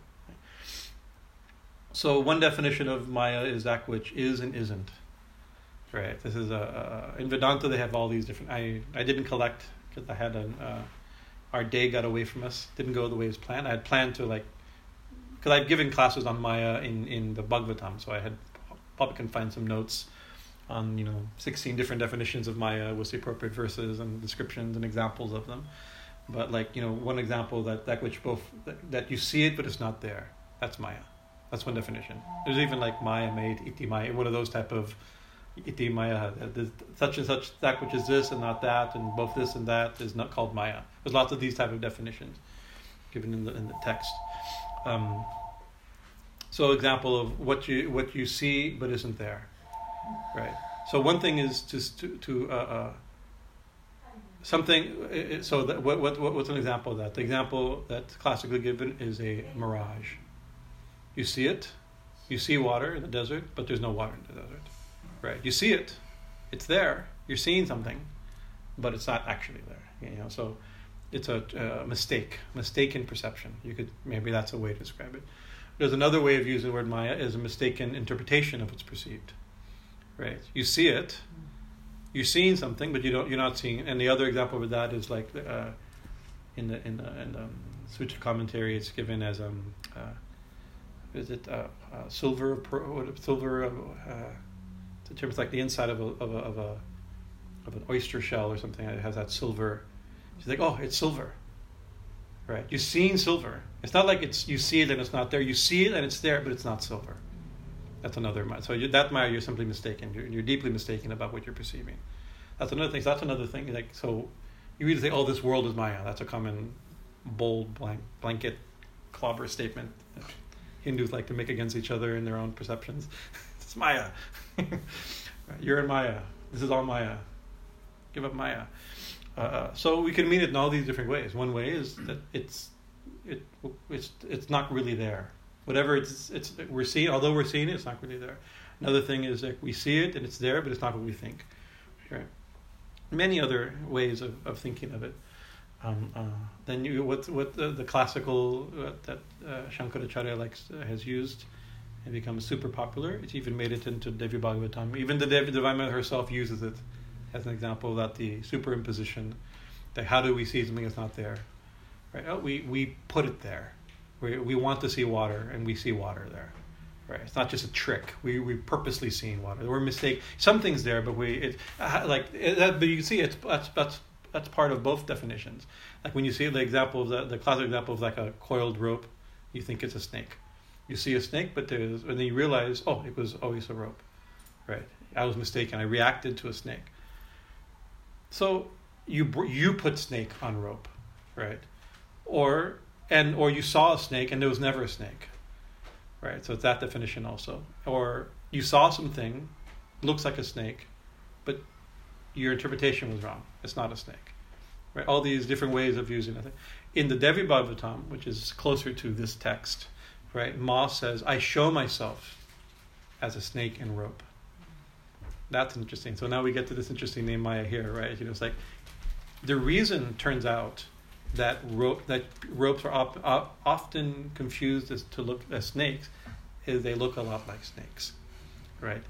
So one definition of Maya is that which is and isn't. Right. This is a, a in Vedanta they have all these different. I I didn't collect because I had an uh, our day got away from us. Didn't go the way it was planned. I had planned to like because I've given classes on Maya in in the Bhagavatam, so I had probably can find some notes on you know 16 different definitions of Maya with the appropriate verses and descriptions and examples of them. But like you know one example that that which both that, that you see it but it's not there. That's Maya. That's one definition. There's even like Maya made, Iti Maya, one of those type of Iti Maya. Uh, There's such and such that which is this and not that, and both this and that is not called Maya. There's lots of these type of definitions given in the in the text. Um, so example of what you what you see but isn't there, right? So one thing is just to to uh, uh, something. So that, what what what's an example of that? The example that's classically given is a mirage you see it. You see water in the desert, but there's no water in the desert. Right? You see it. It's there. You're seeing something, but it's not actually there. You know, so it's a, a mistake, mistaken perception. You could maybe that's a way to describe it. There's another way of using the word Maya is a mistaken interpretation of what's perceived. Right? You see it, you're seeing something, but you don't. You're not seeing. And the other example of that is like uh, in the in the, in the um, Sutra commentary, it's given as um, uh, is it uh, uh, silver silver uh, in terms like the inside of a of a, of a of an oyster shell or something that has that silver. She's like, oh, it's silver. Right? You've seen silver. It's not like it's you see it and it's not there. You see it and it's there, but it's not silver. That's another Maya. So you, that Maya, you're simply mistaken. You're, you're deeply mistaken about what you're perceiving. That's another thing. So that's another thing. Like so, you either say, "Oh, this world is Maya." That's a common, bold blank, blanket, clobber statement. Hindus like to make against each other in their own perceptions. it's Maya. You're in Maya. This is all Maya. Give up Maya. Uh, so we can mean it in all these different ways. One way is that it's it it's it's not really there. Whatever it's it's we're seeing, although we're seeing it, it's not really there. Another thing is that we see it and it's there, but it's not what we think. Right? Many other ways of, of thinking of it. Um, uh, then you what what the, the classical uh, that uh, Shankaracharya likes uh, has used and become super popular. It's even made it into Devi Bhagavatam. Even the Devi Devima herself uses it as an example that the superimposition. That how do we see something that's not there? Right? Oh, we we put it there. We we want to see water, and we see water there. Right? It's not just a trick. We we purposely seeing water. We're mistake. Something's there, but we it uh, like it, that, but you can see it's that's that's that's part of both definitions. Like when you see the example of the the classic example of like a coiled rope, you think it's a snake. You see a snake, but there's and then you realize, oh, it was always a rope. Right? I was mistaken. I reacted to a snake. So you you put snake on rope, right? Or and or you saw a snake and there was never a snake, right? So it's that definition also. Or you saw something, looks like a snake, but your interpretation was wrong. It's not a snake, right? All these different ways of using it. In the Devi Bhagavatam, which is closer to this text, right? Ma says, "I show myself as a snake and rope." That's interesting. So now we get to this interesting name Maya here, right? You know, it's like the reason turns out that rope that ropes are op, op, often confused as to look as snakes is they look a lot like snakes, right?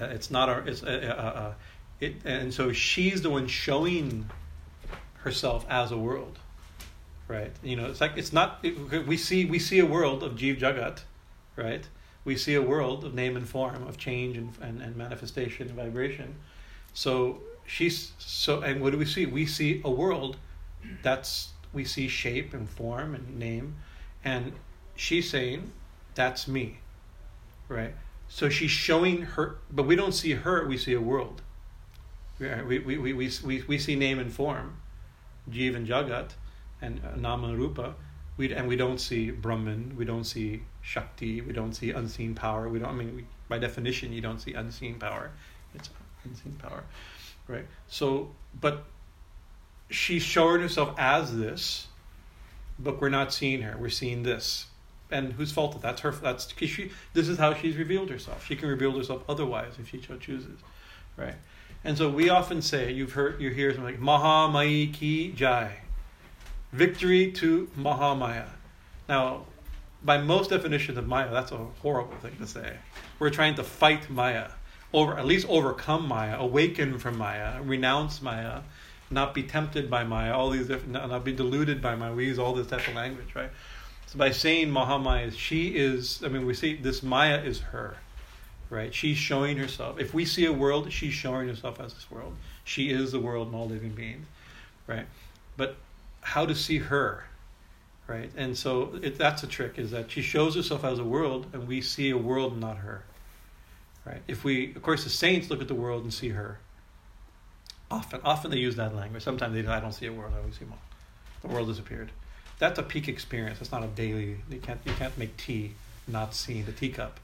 Uh, it's not our it's uh, uh, uh, it and so she's the one showing herself as a world, right? You know, it's like it's not it, we see we see a world of Jeev Jagat, right? We see a world of name and form, of change and, and, and manifestation and vibration. So she's so, and what do we see? We see a world that's we see shape and form and name, and she's saying, "That's me," right? So she's showing her, but we don't see her. We see a world. We we we we we, we see name and form, Jiva and Jagat, and Nama Rupa we and we don't see Brahman, we don't see Shakti, we don't see unseen power. We don't. I mean, we, by definition, you don't see unseen power. It's unseen power, right? So, but she's showing herself as this, but we're not seeing her. We're seeing this, and whose fault is that? That's her. That's because she. This is how she's revealed herself. She can reveal herself otherwise if she so chooses, right? And so we often say, you've heard, you hear something like Maha Mai Ki Jai victory to Mahamaya. Now, by most definitions of Maya, that's a horrible thing to say. We're trying to fight Maya, over at least overcome Maya, awaken from Maya, renounce Maya, not be tempted by Maya, all these different, not be deluded by Maya. We use all this type of language, right? So by saying Mahamaya, she is. I mean, we see this Maya is her, right? She's showing herself. If we see a world, she's showing herself as this world. She is the world and all living beings, right? But how to see her right? And so it, that's a trick is that she shows herself as a world and we see a world not her right? If we of course the saints look at the world and see her often. Often they use that language. Sometimes they i don't see a world i always see one. The world has appeared that's a peak experience. It's not a daily you can't you can't make tea not seeing the teacup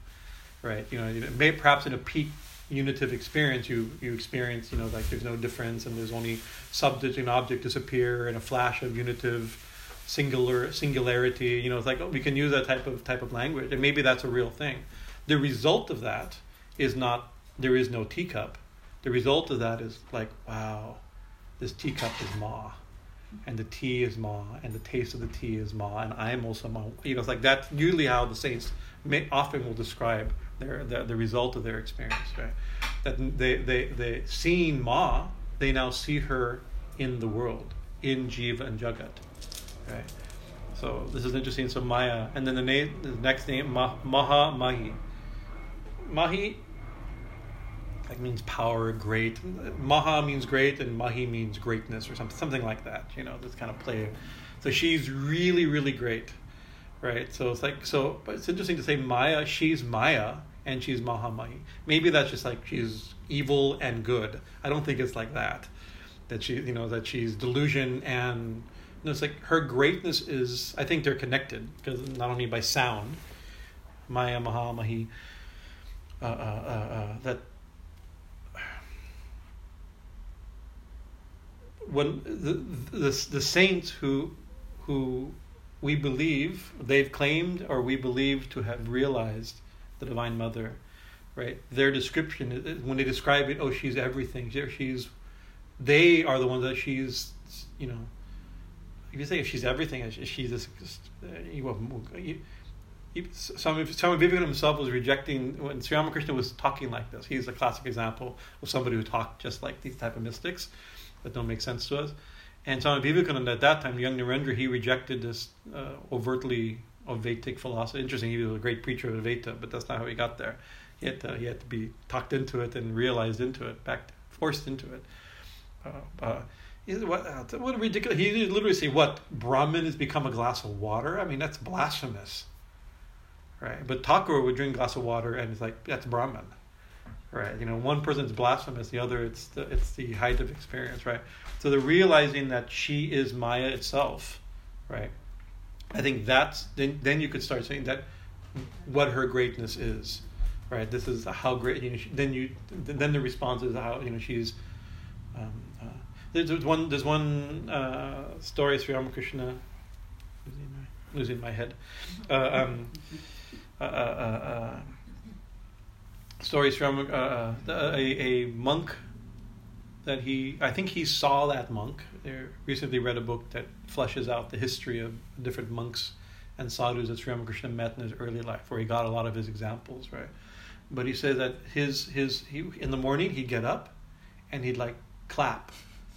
right? You know may, perhaps in a peak unitive experience, you you experience, you know, like there's no difference and there's only subject and object disappear in a flash of unitive singular singularity. You know, it's like oh, we can use that type of type of language, and maybe that's a real thing. The result of that is not there is no teacup. The result of that is like, wow, this teacup is ma, and the tea is ma, and the taste of the tea is ma, and I am also ma. You know, it's like that's usually how the saints may, often will describe their the, the result of their experience, right? That they they they seeing Ma, they now see her in the world, in Jiva and Jagat, right? So this is interesting. So Maya, and then the name, the next name, Ma, Maha Mahi. Mahi. That means power, great. Maha means great, and Mahi means greatness, or something, something like that. You know, this kind of play. So she's really, really great, right? So it's like so. But it's interesting to say Maya. She's Maya, and she's Mahamahi. Maybe that's just like she's evil and good. I don't think it's like that. That she, you know, that she's delusion and you know, it's like her greatness is. I think they're connected because not only by sound, Maya Mahamahi. Uh, uh, uh, uh, that when the, the the saints who who we believe they've claimed or we believe to have realized the divine mother right their description when they describe it oh she's everything she's they are the ones that she's you know if you say if she's everything she's this you, Swami, Swami Vivekananda himself was rejecting when Sri Ramakrishna was talking like this. He's a classic example of somebody who talked just like these type of mystics that don't make sense to us. And Swami Vivekananda at that time, young Narendra, he rejected this uh, overtly Advaitic philosophy. Interesting, he was a great preacher of Advaita, but that's not how he got there. He had to, he had to be talked into it and realized into it, back forced into it. Uh, uh, what, uh, what a ridiculous! He literally say, "What Brahman has become a glass of water." I mean, that's blasphemous, right? But Thakur would drink a glass of water, and it's like that's Brahman right? You know, one person's blasphemous, the other it's the it's the height of experience, right? So the realizing that she is Maya itself, right? I think that's then then you could start saying that what her greatness is, right? This is how great. You know, she, then you then the response is how you know she's. Um, uh, there's, one there's one uh, story Sri Ramakrishna losing my, losing my head. Uh, um, uh, uh, uh, stories from uh, uh a, a monk that he I think he saw that monk. I recently read a book that fleshes out the history of different monks and sadhus that Sri Ramakrishna met in his early life, where he got a lot of his examples, right? But he said that his his he, in the morning he'd get up and he'd like clap,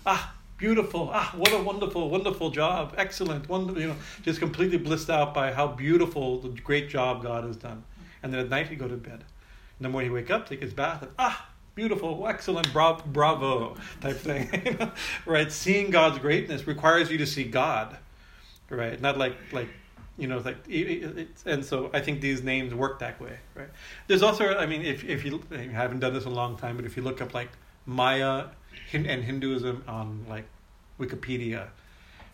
ah beautiful, ah what a wonderful wonderful job, excellent, wonderful, you know, just completely blissed out by how beautiful the great job God has done. And then at night he'd go to bed In the morning he'd wake up, take his bath, and ah, beautiful, excellent, bravo, bravo type thing. right? Seeing God's greatness requires you to see God, right? Not like like you know like and so I think these names work that way, right? There's also, I mean, if if you, haven't done this in a long time, but if you look up like Maya and Hinduism on like Wikipedia,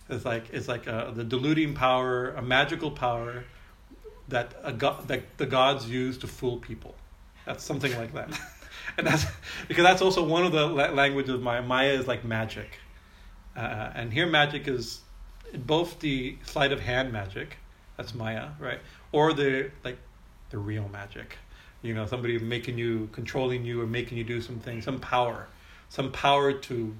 it's like it's like a, the deluding power, a magical power that a god that the gods use to fool people that's something like that. and that's because that's also one of the la- languages of Maya. Maya is like magic. Uh, and here magic is both the sleight of hand magic, that's Maya, right? Or the like the real magic. You know, somebody making you controlling you or making you do something, some power. Some power to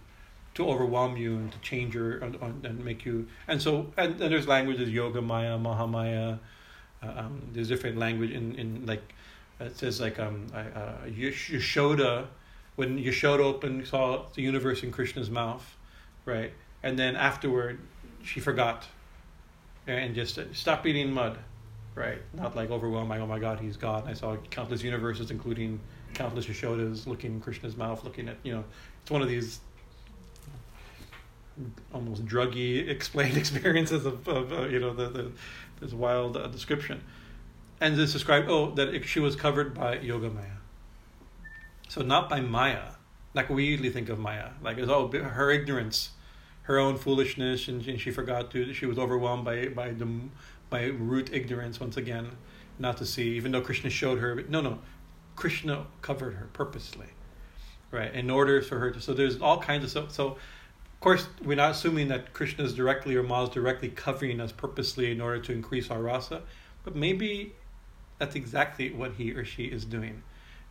to overwhelm you and to change your and, and make you and so and, and there's languages yoga maya mahamaya uh, um, there's different language in in like it says like um, uh, Yashoda, when Yashoda opened, saw the universe in Krishna's mouth, right? And then afterward, she forgot, and just stopped eating mud, right? Not like overwhelmed by oh my God, he's God. And I saw countless universes, including countless Yashodas, looking in Krishna's mouth, looking at you know, it's one of these almost druggy explained experiences of, of uh, you know the, the this wild uh, description and it's described oh that she was covered by yoga maya. So not by maya. Like we usually think of maya. Like it's oh her ignorance her own foolishness and, and she forgot to she was overwhelmed by by the by root ignorance once again not to see even though krishna showed her no no. Krishna covered her purposely right? In order for her to so there's all kinds of so so of course we're not assuming that krishna is directly or ma is directly covering us purposely in order to increase our rasa but maybe that's exactly what he or she is doing,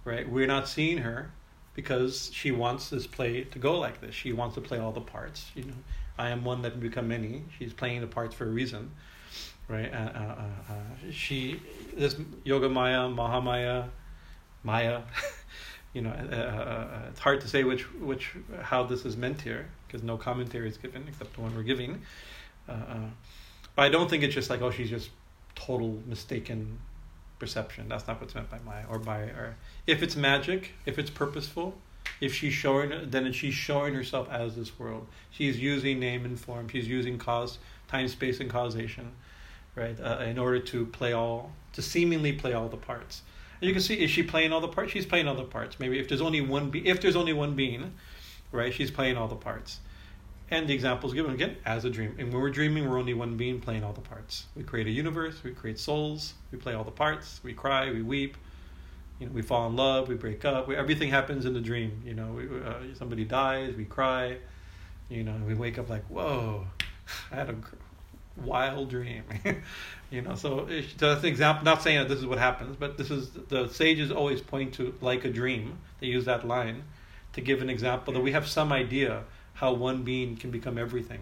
right? We're not seeing her because she wants this play to go like this. She wants to play all the parts. You know, I am one that can become many. She's playing the parts for a reason, right? Uh, uh, uh, uh she this Yoga Maya, Mahamaya, Maya. you know, uh, uh, it's hard to say which which how this is meant here because no commentary is given except the one we're giving. but I don't think it's just like oh she's just total mistaken perception. That's not what's meant by Maya or by or if it's magic, if it's purposeful, if she's showing then she's showing herself as this world. She's using name and form. She's using cause, time, space, and causation, right? Uh, in order to play all to seemingly play all the parts. And you can see is she playing all the parts? She's playing all the parts. Maybe if there's only one be- if there's only one being, right? She's playing all the parts. And the example is given again as a dream. And when we're dreaming, we're only one being playing all the parts. We create a universe, we create souls, we play all the parts, we cry, we weep, you know, we fall in love, we break up. We, everything happens in the dream. You know, we, uh, somebody dies, we cry. You know, we wake up like, whoa, I had a wild dream. you know, so, it, so that's an example. Not saying that this is what happens, but this is the sages always point to like a dream. They use that line to give an example that we have some idea how one being can become everything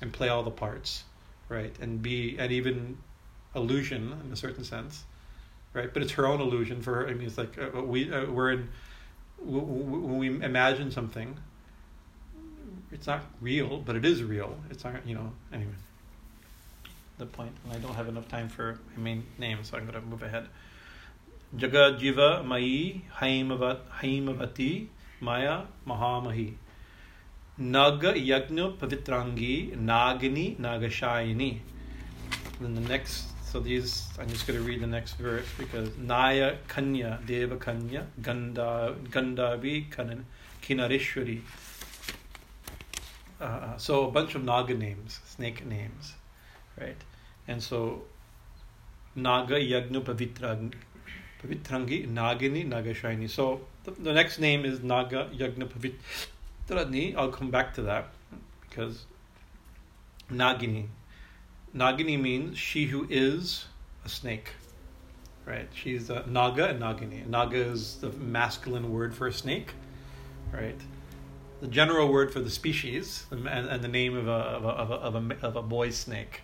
and play all the parts, right? And be and even illusion in a certain sense, right? But it's her own illusion for her. I mean, it's like uh, we uh, we're in when we imagine something. It's not real, but it is real. It's not, you know. Anyway, the point, and I don't have enough time for my main name, so I'm going to move ahead. Jaga Jiva Mai Haimavati Maya Mahamahi. Naga Yagna Pavitrangi Nagini Nagashayini. Then the next, so these, I'm just going to read the next verse because Naya Kanya, Deva Kanya, Ganda, Gandavi Kinarishwari. Uh, so a bunch of Naga names, snake names, right? And so Naga Yagna Pavitrangi, Pavitrangi Nagini Nagashayini. So the, the next name is Naga Yagna Pavitrangi. I'll come back to that because Nagini. Nagini means she who is a snake. Right? She's a Naga and Nagini. Naga is the masculine word for a snake. Right? The general word for the species and, and the name of a, of a, of a, of a, of a boy snake.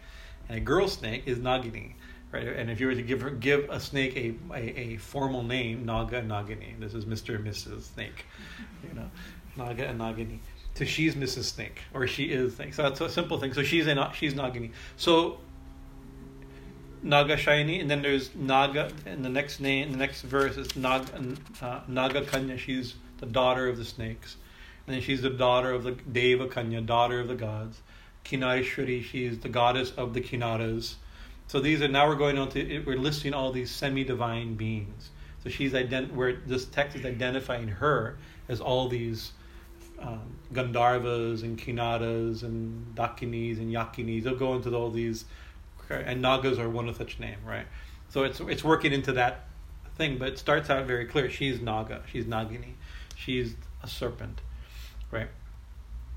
And a girl snake is Nagini. Right? And if you were to give her, give a snake a, a, a formal name, Naga and Nagini. This is Mr. and Mrs. Snake. You know. Naga and Nagini. So she's Mrs. Snake, or she is Snake. So that's a simple thing. So she's a, she's Nagini. So Naga Shayini, and then there's Naga, and the next name, the next verse is Naga, uh, Naga Kanya. She's the daughter of the snakes, and then she's the daughter of the Deva Kanya, daughter of the gods. Kinarishwari, she's the goddess of the Kinaras. So these are now we're going on to we're listing all these semi-divine beings. So she's ident where this text is identifying her as all these um, Gandharvas and Kinaras and Dakinis and Yakinis. They'll go into all these, and Nagas are one of such name, right? So it's it's working into that thing, but it starts out very clear. She's Naga. She's Nagini. She's a serpent, right?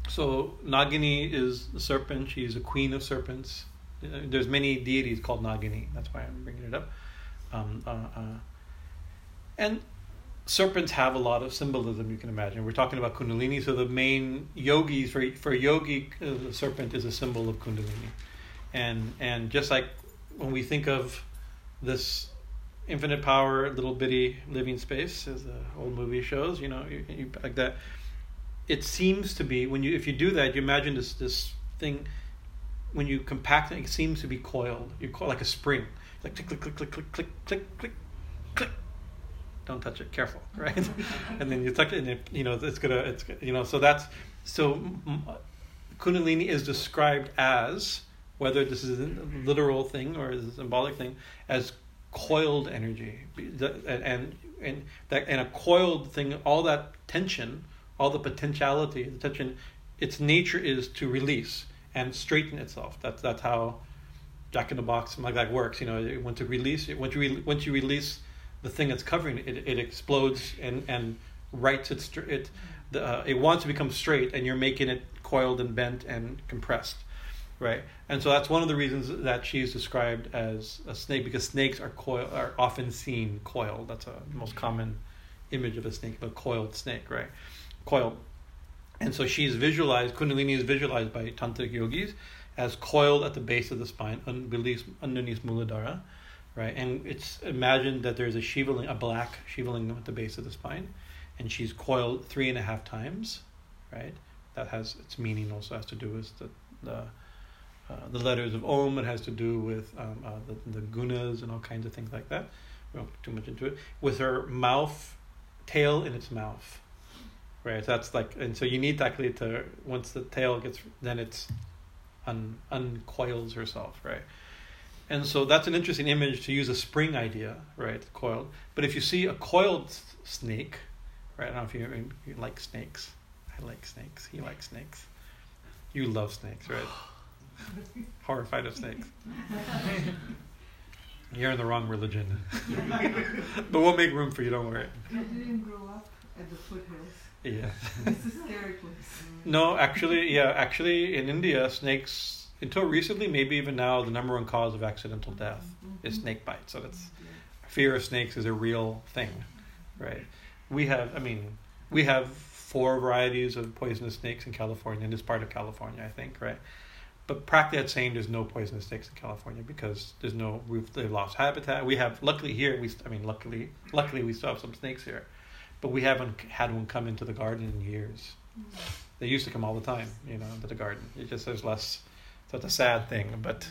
So Nagini is a serpent. She's a queen of serpents. There's many deities called Nagini. That's why I'm bringing it up. Um, uh, uh, and serpents have a lot of symbolism you can imagine. We're talking about Kundalini, so the main yogis for for yogi, uh, the serpent is a symbol of Kundalini, and and just like when we think of this infinite power, little bitty living space, as the old movie shows, you know, you, you, like that. It seems to be when you if you do that, you imagine this this thing. When you compact it, it seems to be coiled. You call like a spring, like click click click click click click click click click. Don't touch it. Careful right? And then you touch it and it, you know it's gonna it's you know so that's so kundalini is described as whether this is a literal thing or a symbolic thing as coiled energy. And and that and a coiled thing all that tension all the potentiality the tension its nature is to release and straighten itself. That's that's how jack in the box like that works you know once you release once you re, once you release the thing that's covering it, it, it explodes and and rights it it the, uh, it wants to become straight and you're making it coiled and bent and compressed right? And so that's one of the reasons that she's described as a snake because snakes are coil are often seen coiled. That's a most common image of a snake a coiled snake right? Coiled and so she's visualized kundalini is visualized by tantric yogis as coiled at the base of the spine underneath, underneath muladhara right? And it's imagined that there's a shivaling, a black shivaling at the base of the spine, and she's coiled three and a half times, right? That has its meaning also has to do with the the uh, the letters of Om. It has to do with um, uh, the, the gunas and all kinds of things like that. We won't too much into it. With her mouth, tail in its mouth, right? So that's like, and so you need actually to once the tail gets, then it's un uncoils herself, right? And so that's an interesting image to use a spring idea, right? Coiled. But if you see a coiled snake, right? I don't know if you, you like snakes. I like snakes. He likes snakes. You love snakes, right? Horrified of snakes. You're in the wrong religion. but we'll make room for you, don't worry. You didn't grow up at the foothills. Yeah. It's a place. no, actually, yeah, actually, in India, snakes, until recently, maybe even now, the number one cause of accidental death is snake bite. So that's fear of snakes is a real thing, right? We have, I mean, we have four varieties of poisonous snakes in California, in this part of California, I think, right? But practically that's saying there's no poisonous snakes in California because there's no we've they've lost habitat. We have luckily here we I mean luckily luckily we still have some snakes here, but we haven't had one come into the garden in years. They used to come all the time, you know, into the garden. It just there's less. So it's a sad thing, but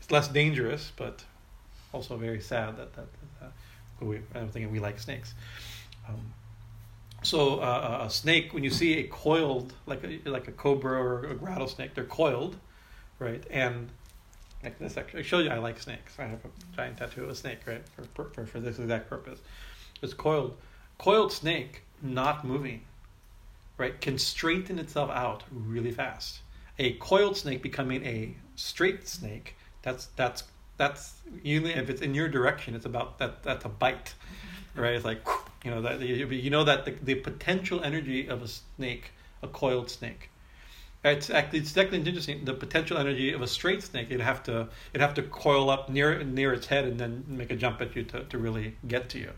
it's less dangerous, but also very sad that that. that, that we, I'm thinking we like snakes. Um, so uh, a snake, when you see a coiled, like a like a cobra or a rattlesnake, they're coiled, right? And like this actually, I show you I like snakes. I have a giant tattoo of a snake, right? For for, for this exact purpose. It's coiled. Coiled snake, not moving, right, can straighten itself out really fast. A coiled snake becoming a straight snake, that's that's that's usually if it's in your direction, it's about that that's a bite, mm-hmm. right? It's like you know that you know that the, the potential energy of a snake, a coiled snake. It's actually it's actually interesting. The potential energy of a straight snake, it'd have to it'd have to coil up near near its head and then make a jump at you to, to really get to you,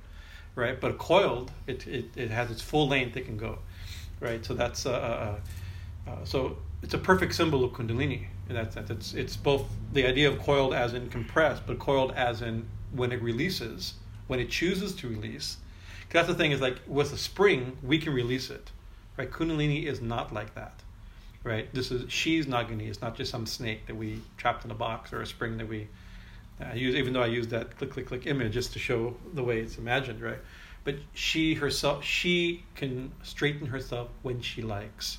right? But coiled, it, it it has its full length it can go, right? So that's uh, uh, uh, so it's a perfect symbol of Kundalini in that sense. It's it's both the idea of coiled as in compressed, but coiled as in when it releases, when it chooses to release Cause that's the thing is like with a spring, we can release it, right? Kundalini is not like that, right? This is she's Nagini. It's not just some snake that we trapped in a box or a spring that we. I use even though I use that click click click image just to show the way it's imagined, right? But she herself, she can straighten herself when she likes,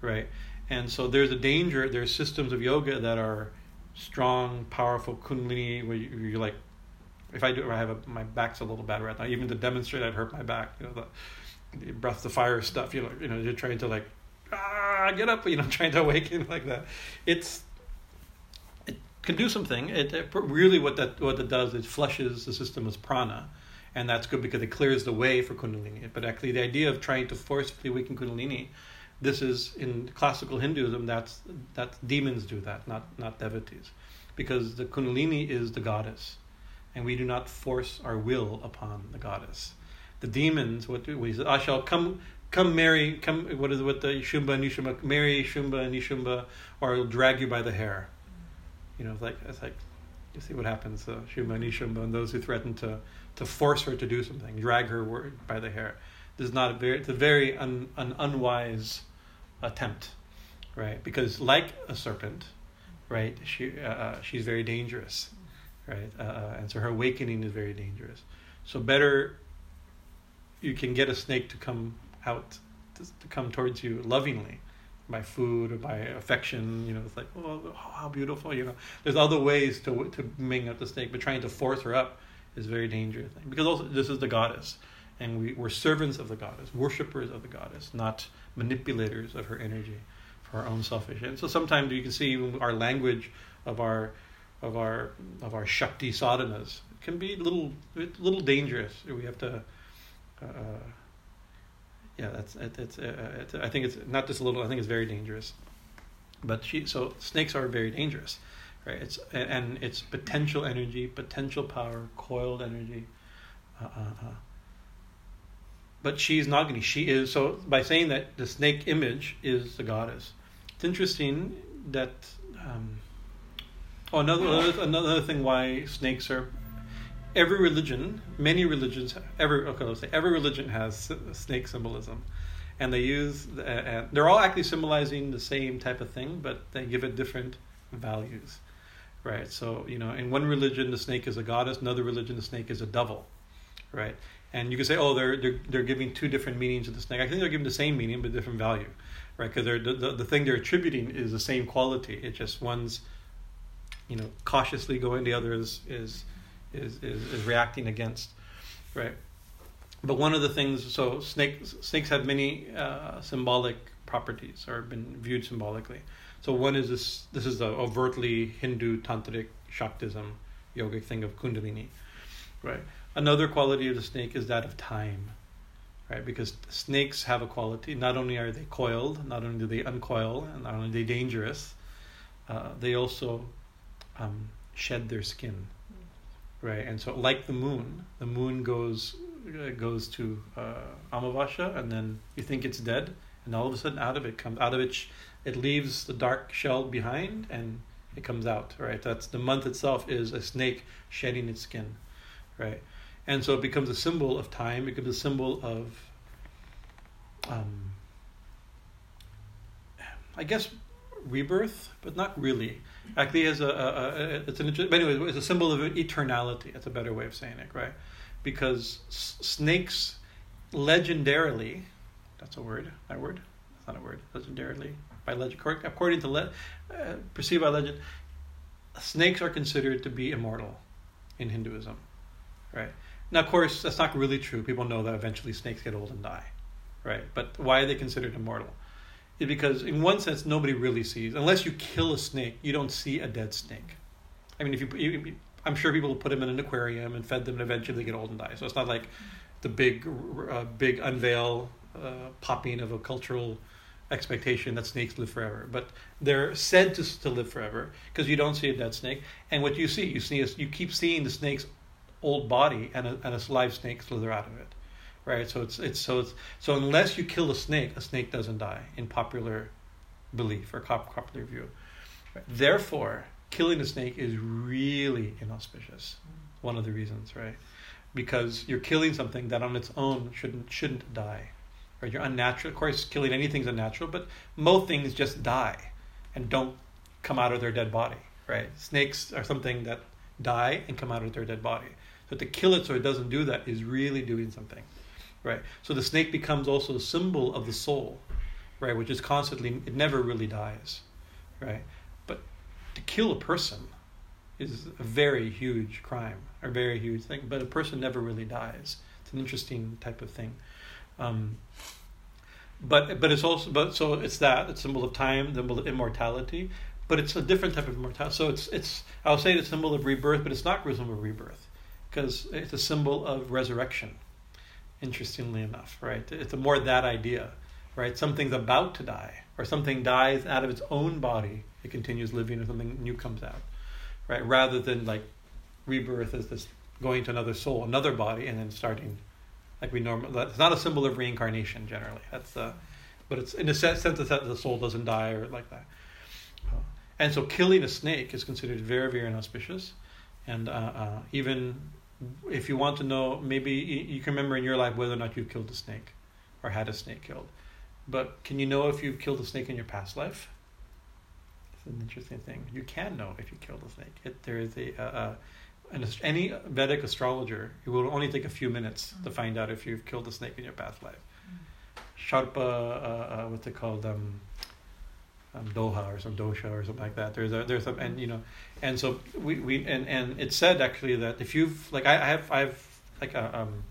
right? And so there's a danger. There's systems of yoga that are strong, powerful Kundalini where you, you're like if I do, I have a, my back's a little bad right now. Even to demonstrate, I'd hurt my back. You know, the, the breath the fire stuff. You know, you know, you're trying to like, ah, get up. You know, trying to awaken like that. It's it can do something. It, it really what that what it does is flushes the system as prana, and that's good because it clears the way for kundalini. But actually, the idea of trying to forcefully awaken kundalini, this is in classical Hinduism. That's that demons do that, not not devotees, because the kundalini is the goddess and we do not force our will upon the goddess. The demons, what we say? I shall come, come marry, come. What is it with the Shumba and Nishumba? Marry Shumba and Nishumba, or I'll drag you by the hair. You know, it's like it's like you see what happens. Uh, Shumba and Nishumba and those who threaten to to force her to do something, drag her by the hair. This is not a very. It's a very un, an unwise attempt, right? Because like a serpent, right? She uh, uh she's very dangerous right? Uh, uh, and so her awakening is very dangerous. So better you can get a snake to come out to, to come towards you lovingly by food or by affection. You know, it's like oh, how beautiful. You know, there's other ways to to bring up the snake, but trying to force her up is very dangerous because also this is the goddess. And we, we're servants of the goddess, worshippers of the goddess, not manipulators of her energy for our own selfish. And so sometimes you can see our language of our of our of our Shakti sadhanas can be a little a little dangerous. We have to. Uh, yeah, that's it, it's, uh, it's. I think it's not just a little. I think it's very dangerous. But she so snakes are very dangerous, right? It's and it's potential energy, potential power, coiled energy. Uh, uh, uh. But she's Nagini. She is so by saying that the snake image is the goddess. It's interesting that. Um, Oh, another another thing why snakes are. Every religion, many religions, every okay, let's say every religion has snake symbolism, and they use uh, uh, they're all actually symbolizing the same type of thing, but they give it different values, right? So you know, in one religion the snake is a goddess, another religion the snake is a devil, right? And you can say, oh, they're they're they're giving two different meanings to the snake. I think they're giving the same meaning but different value, right? Because the, the the thing they're attributing is the same quality. It just one's you know, cautiously going. The other is is is is, is reacting against, right? But one of the things, so snakes snakes have many uh, symbolic properties or been viewed symbolically. So one is this. This is the overtly Hindu tantric Shaktism yogic thing of Kundalini, right? Another quality of the snake is that of time, right? Because snakes have a quality. Not only are they coiled, not only do they uncoil, and not only are they dangerous, uh, they also um, shed their skin, right? And so, like the moon, the moon goes uh, goes to uh, Amavasya, and then you think it's dead, and all of a sudden, out of it comes out of it, it leaves the dark shell behind, and it comes out. Right? That's the month itself is a snake shedding its skin, right? And so it becomes a symbol of time. It becomes a symbol of, um, I guess, rebirth, but not really. Actually, as a, a, a it's an anyway, it's a symbol of eternality. That's a better way of saying it, right? Because snakes, legendarily, that's a word. That word. That's not a word. Legendarily, by legend, according to le, uh, perceived by legend, snakes are considered to be immortal in Hinduism, right? Now, of course, that's not really true. People know that eventually snakes get old and die, right? But why are they considered immortal? Because in one sense nobody really sees unless you kill a snake you don't see a dead snake. I mean if you, you i'm sure people put them in an aquarium and fed them and eventually they get old and die. So it's not like the big uh, big unveil uh, popping of a cultural expectation that snakes live forever. But they're said to, to live forever because you don't see a dead snake. And what you see you see is you keep seeing the snake's old body and a, and a live snake slither out of it right? So it's it's so it's so unless you kill a snake, a snake doesn't die in popular belief or popular view. Right? Therefore, killing a snake is really inauspicious. One of the reasons, right? Because you're killing something that on its own shouldn't shouldn't die. Right? You're unnatural. Of course, killing anything's unnatural, but most things just die and don't come out of their dead body. Right? Snakes are something that die and come out of their dead body. So to kill it so it doesn't do that is really doing something right? So the snake becomes also a symbol of the soul, right? Which is constantly, it never really dies, right? But to kill a person is a very huge crime, a very huge thing. But a person never really dies. It's an interesting type of thing. Um, but but it's also but so it's that it's symbol of time, symbol of immortality. But it's a different type of immortality. So it's it's I'll say it's a symbol of rebirth, but it's not a symbol of rebirth because it's a symbol of resurrection interestingly enough, right? It's more that idea, right? Something's about to die, or something dies out of its own body, it continues living, and something new comes out, right? Rather than like rebirth as this going to another soul, another body, and then starting like we normally. It's not a symbol of reincarnation generally. That's the, but it's in a sense that the soul doesn't die or like that. Uh, and so killing a snake is considered very, very inauspicious, and uh, uh, even if you want to know, maybe you can remember in your life whether or not you've killed a snake or had a snake killed. But can you know if you've killed a snake in your past life? It's an interesting thing. You can know if you killed a snake. It, there is a, a, an, any Vedic astrologer. It will only take a few minutes to find out if you've killed a snake in your past life. Sharpa, uh, uh, what's it called? Um, um, Doha or some dosha or something like that. There's a there's some and you know, and so we, we and and it said actually that if you've like I, I have I have like a um.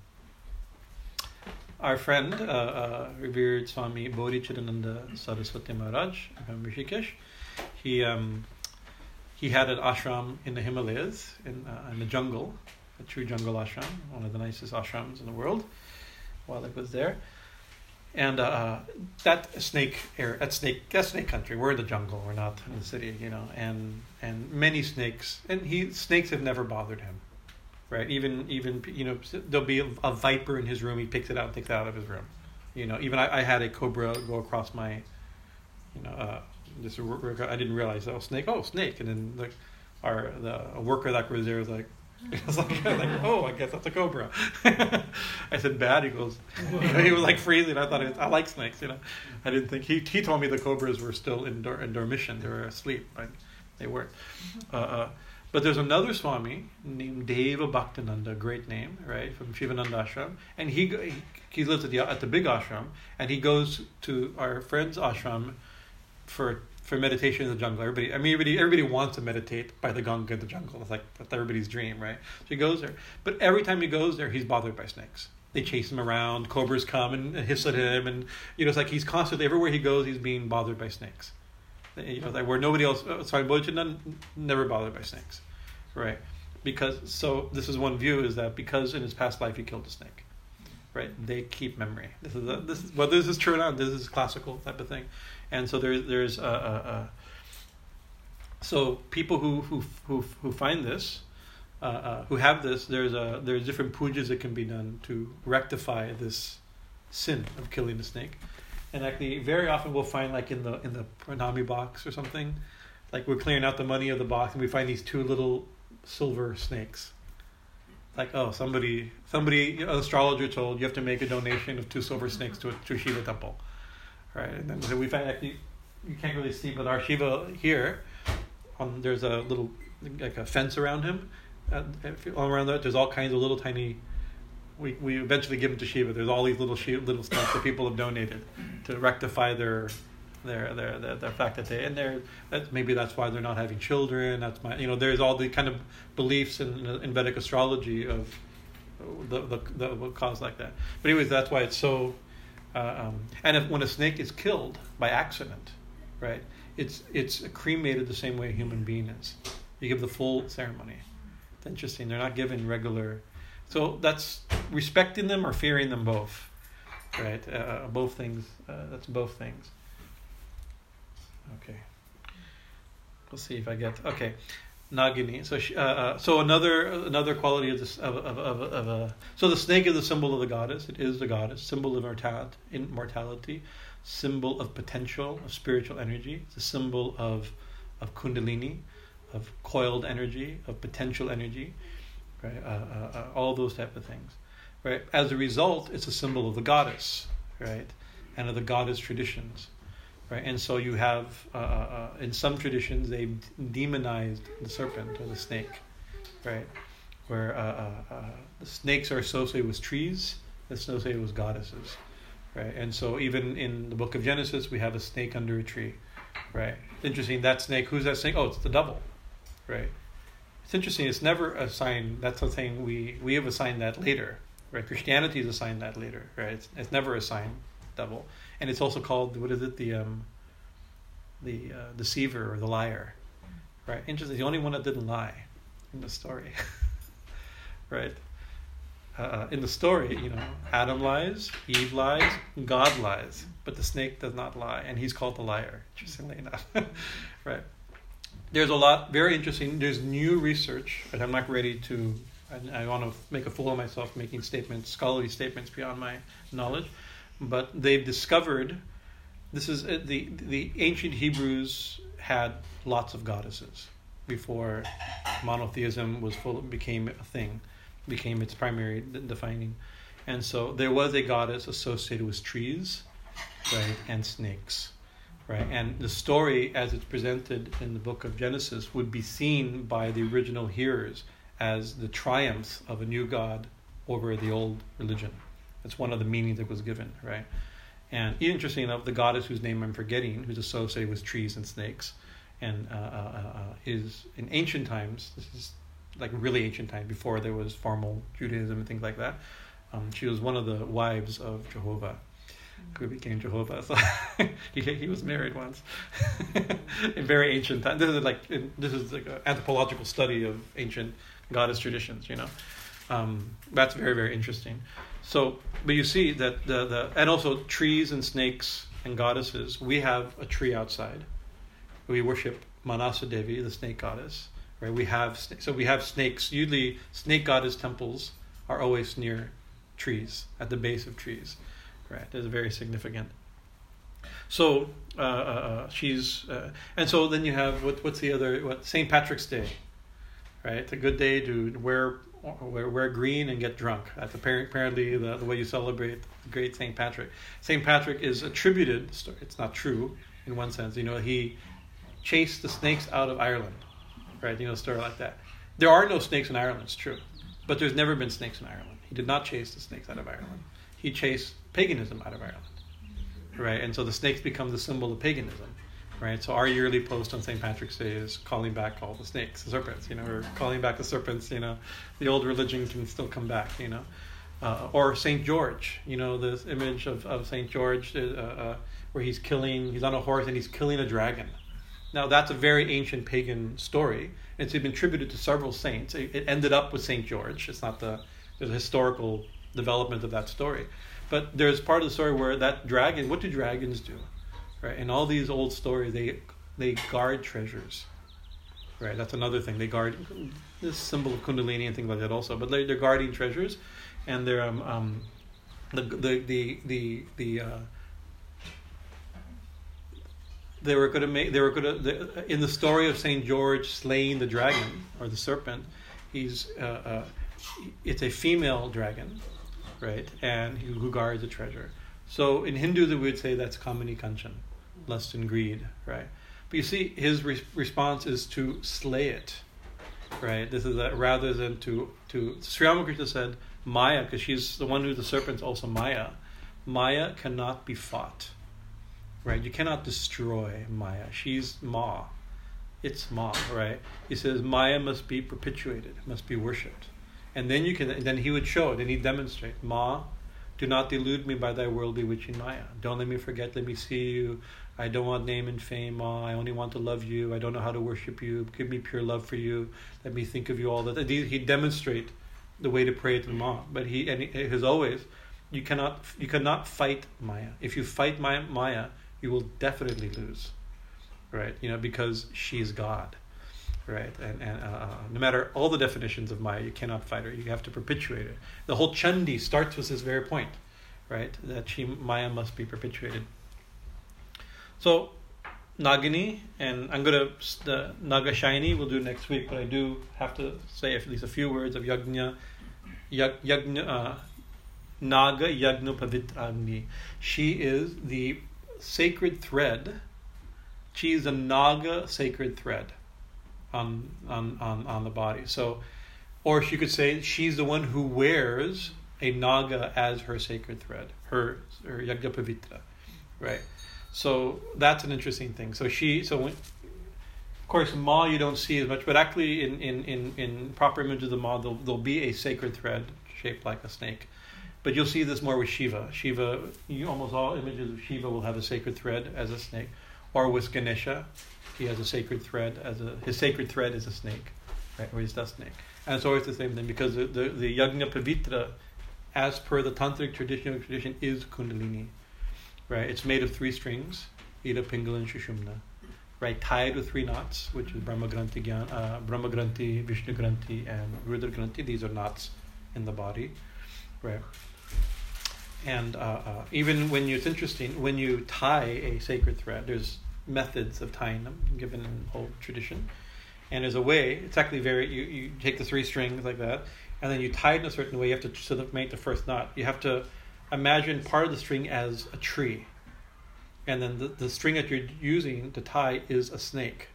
Our friend, uh, uh, revered Swami Bodhi Chidananda Saraswati Maharaj from Rishikesh, he um, he had an ashram in the Himalayas, in uh, in the jungle, a true jungle ashram, one of the nicest ashrams in the world. While I was there, and uh, that snake air, that snake, that snake country. We're in the jungle. We're not in the city, you know. And and many snakes, and he snakes have never bothered him, right? Even even you know there'll be a, a viper in his room. He picks it out and takes it out of his room. You know, even I, I had a cobra go across my, you know, uh, this I didn't realize oh snake oh snake, and then like our the worker that was there was like was like, like, oh, I guess that's a cobra. I said, bad. He goes, he was like freezing. I thought, was, I like snakes, you know. I didn't think, he, he told me the cobras were still in, dor- in dormition. They were asleep, but they weren't. Uh, uh, but there's another Swami named Deva Bhaktananda, great name, right, from Shivananda Ashram. And he, he, he lives at the, at the big ashram, and he goes to our friend's ashram for for meditation in the jungle. Everybody, I mean, everybody, everybody wants to meditate by the Ganga in the jungle. It's like that's everybody's dream, right? So he goes there, but every time he goes there, he's bothered by snakes. They chase him around. Cobras come and hiss at him, and you know, it's like he's constantly everywhere he goes, he's being bothered by snakes. You know, like where nobody else. Uh, sorry, Bojana never bothered by snakes, right? Because so this is one view is that because in his past life he killed a snake, right? They keep memory. This is a, this is whether this is true or not. This is classical type of thing, and so there's there's a, a, a so people who who who who find this. Uh, uh, who have this? There's a there's different pujas that can be done to rectify this sin of killing the snake, and actually very often we'll find like in the in the pranami box or something, like we're clearing out the money of the box and we find these two little silver snakes. Like oh somebody somebody an astrologer told you have to make a donation of two silver snakes to a to Shiva temple, right? And then so we find actually you can't really see, but our Shiva here, on there's a little like a fence around him, uh, all around that there's all kinds of little tiny. We, we eventually give them to Shiva. There's all these little little stuff that people have donated to rectify their their their their, their fact that they and they're that maybe that's why they're not having children. That's my you know there's all the kind of beliefs in in Vedic astrology of the the, the cause like that. But anyways, that's why it's so. Uh, um, and if when a snake is killed by accident, right, it's it's cremated the same way a human being is. You give the full ceremony. It's interesting. They're not given regular. So that's respecting them or fearing them both, right? Uh, both things. Uh, that's both things. Okay. We'll see if I get okay. Nagini. So uh, uh, so another another quality of this of of, of, of a so the snake is the symbol of the goddess. It is the goddess, symbol of mortality, immortality, symbol of potential, of spiritual energy. It's a symbol of of kundalini, of coiled energy, of potential energy, right? Uh, uh, uh, all those type of things, right? As a result, it's a symbol of the goddess, right? And of the goddess traditions right? And so you have, uh, uh, uh in some traditions, they demonized the serpent or the snake, right? Where uh, uh, uh, the snakes are associated with trees, associated with goddesses, right? And so even in the book of Genesis, we have a snake under a tree, right? Interesting. That snake, who's that snake? Oh, it's the devil, right? It's interesting. It's never assigned. That's the thing we we have assigned that later, right? Christianity is assigned that later, right? It's, it's never assigned devil and it's also called what is it the um, the uh, deceiver or the liar, right? Interesting. The only one that didn't lie in the story, right? Uh, in the story, you know, Adam lies, Eve lies, God lies, but the snake does not lie, and he's called the liar. Interestingly enough, right? There's a lot very interesting. There's new research, but I'm not ready to. I, I want to make a fool of myself making statements, scholarly statements beyond my knowledge but they've discovered this is uh, the the ancient Hebrews had lots of goddesses before monotheism was full became a thing, became its primary defining, and so there was a goddess associated with trees, right, and snakes, right, and the story as it's presented in the book of Genesis would be seen by the original hearers as the triumph of a new god over the old religion. That's one of the meanings that was given, right? And interesting enough, the goddess whose name I'm forgetting, who's associated with trees and snakes, and uh, uh, uh, uh, is in ancient times. This is like really ancient times before there was formal Judaism and things like that. Um, she was one of the wives of Jehovah, who became Jehovah. So he he was married once in very ancient times. This is like this is like an anthropological study of ancient goddess traditions. You know, um, that's very very interesting. So, but you see that the, the and also trees and snakes and goddesses. We have a tree outside. We worship Manasa Devi, the snake goddess. Right? We have so we have snakes. Usually, snake goddess temples are always near trees, at the base of trees. Right? That's very significant. So uh, uh, uh, she's uh, and so then you have what what's the other what St. Patrick's Day, right? It's a good day to wear wear, wear green and get drunk. That's apparently the, the way you celebrate great St. Patrick. St. Patrick is attributed, it's not true in one sense, you know, he chased the snakes out of Ireland, right? You know, a story like that. There are no snakes in Ireland, it's true, but there's never been snakes in Ireland. He did not chase the snakes out of Ireland. He chased paganism out of Ireland, right? And so the snakes become the symbol of paganism, right? So our yearly post on St. Patrick's Day is calling back all the snakes, the serpents. You know, we're calling back the serpents. You know, the old religion can still come back. You know, uh, or Saint George. You know, this image of of Saint George uh, uh, where he's killing, he's on a horse and he's killing a dragon. Now that's a very ancient pagan story. It's been attributed to several saints. It, it ended up with Saint George. It's not the a historical development of that story, but there's part of the story where that dragon. What do dragons do? Right? In all these old stories, they they guard treasures, right? That's another thing. They guard this symbol of Kundalini and things like that also. But they're, they're guarding treasures, and they're um, um the the the the the. Uh, they were going to make. They were going to. In the story of Saint George slaying the dragon or the serpent, he's. Uh, uh, it's a female dragon, right? And who guards the treasure. So in Hinduism, we would say that's Kamini Kanchan lust and greed, right? But you see, his re- response is to slay it, right? This is a, rather than to to Sri Ramakrishna said Maya, because she's the one who the serpent's also Maya. Maya cannot be fought, right? You cannot destroy Maya. She's Ma. It's Ma, right? He says Maya must be perpetuated, must be worshipped, and then you can. Then he would show it, and he'd demonstrate Ma. Do not delude me by thy world bewitching Maya. Don't let me forget. Let me see you. I don't want name and fame. Uh, I only want to love you. I don't know how to worship you. Give me pure love for you. Let me think of you all that. He demonstrate the way to pray to the Ma. But he and he, as always, you cannot you cannot fight Maya. If you fight Maya, Maya, you will definitely lose, right? You know because she is God, right? And and uh, uh, no matter all the definitions of Maya, you cannot fight her. You have to perpetuate her. The whole Chandi starts with this very point, right? That she Maya must be perpetuated. So Nagini, and I'm gonna the Nagashayini we'll do next week, but I do have to say at least a few words of Yagna, Yagna, uh, Naga Yagna Pavitrangi. She is the sacred thread. She is a Naga sacred thread on on on, on the body. So, or she could say she's the one who wears a Naga as her sacred thread, her her Yagna Pavitra, right? So that's an interesting thing. So she, so when, of course, Ma you don't see as much, but actually in, in, in, in proper image of the Ma, there'll, there'll be a sacred thread shaped like a snake. But you'll see this more with Shiva. Shiva, you, almost all images of Shiva will have a sacred thread as a snake. Or with Ganesha, he has a sacred thread as a, his sacred thread is a snake, right? Or he's the snake. And it's always the same thing because the, the, the Yagna Pavitra, as per the tantric tradition, tradition is Kundalini right? It's made of three strings, Ida, Pingala, and Shushumna, right? Tied with three knots, which is Brahma Granthi, uh, Brahma Granthi, Vishnu Granthi, and Rudra Granthi. These are knots in the body, right? And uh, uh, even when you, it's interesting, when you tie a sacred thread, there's methods of tying them given in old tradition. And there's a way, it's actually very, you, you take the three strings like that, and then you tie it in a certain way. You have to sort of make the first knot. You have to imagine part of the string as a tree. And then the, the string that you're using to tie is a snake.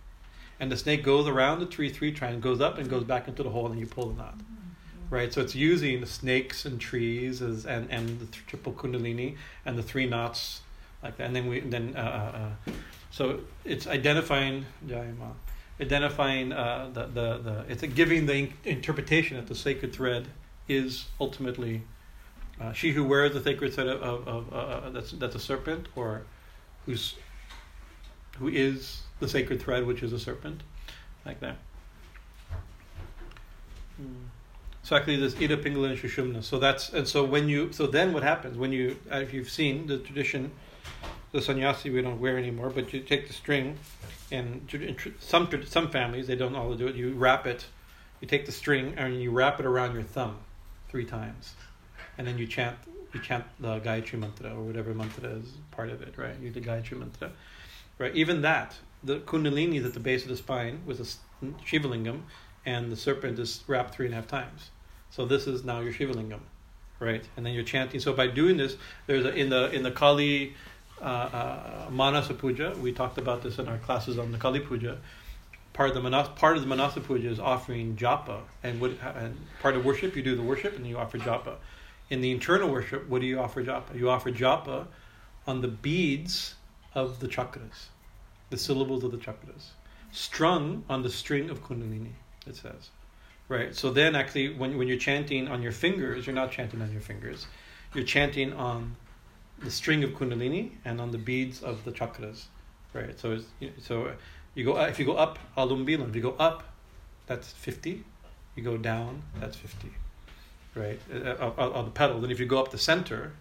And the snake goes around the tree three times, goes up and goes back into the hole, and you pull the knot. Right? So it's using snakes and trees as, and, and the triple kundalini and the three knots like that. And then we then uh, uh, uh so it's identifying identifying uh, the, the, the it's giving the interpretation that the sacred thread is ultimately uh, she who wears the sacred set of, of, of uh, uh, that's that's a serpent, or who's who is the sacred thread, which is a serpent, like that. Hmm. So actually, there's Ida, Pingala, and Shushumna. So that's and so when you so then what happens when you uh, if you've seen the tradition, the sannyasi we don't wear anymore, but you take the string, and some some families they don't all do it. You wrap it, you take the string and you wrap it around your thumb, three times and then you chant you chant the Gayatri mantra or whatever mantra is part of it, right? You the Gayatri mantra, right? Even that, the Kundalini is at the base of the spine with a Shivalingam, and the serpent is wrapped three and a half times. So this is now your Shivalingam, right? And then you're chanting. So by doing this, there's a, in the in the Kali uh, uh, Manasa Puja. We talked about this in our classes on the Kali Puja. Part of the Manas, part of the Manasa Puja is offering japa, and, what, and part of worship you do the worship and you offer japa in the internal worship, what do you offer japa? You offer japa on the beads of the chakras, the syllables of the chakras, strung on the string of Kundalini, it says. Right? So then, actually, when, when you're chanting on your fingers, you're not chanting on your fingers. You're chanting on the string of Kundalini and on the beads of the chakras. Right? So, so you go if you go up, alum if you go up, that's 50. You go down, that's 50. Right? Uh, on, on the petal. Then if you go up the center,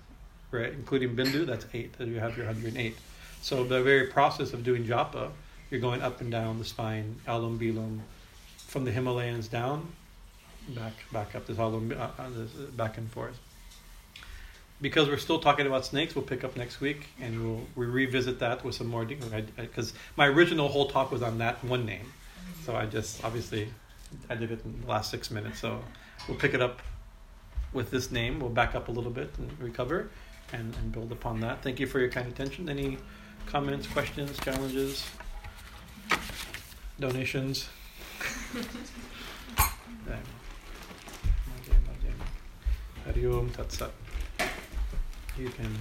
right, including bindu, that's 8. Then you have your 108. So the very process of doing japa, you're going up and down the spine, alum bilum, from the Himalayas down, back back up this alum, uh, uh, this, uh, back and forth. Because we're still talking about snakes, we'll pick up next week and we'll we revisit that with some more because my original whole talk was on that one name, so I just obviously I did it in the last six minutes. So we'll pick it up with this name. We'll back up a little bit and recover and, and build upon that. Thank you for your kind attention. Any comments, questions, challenges, donations? You can.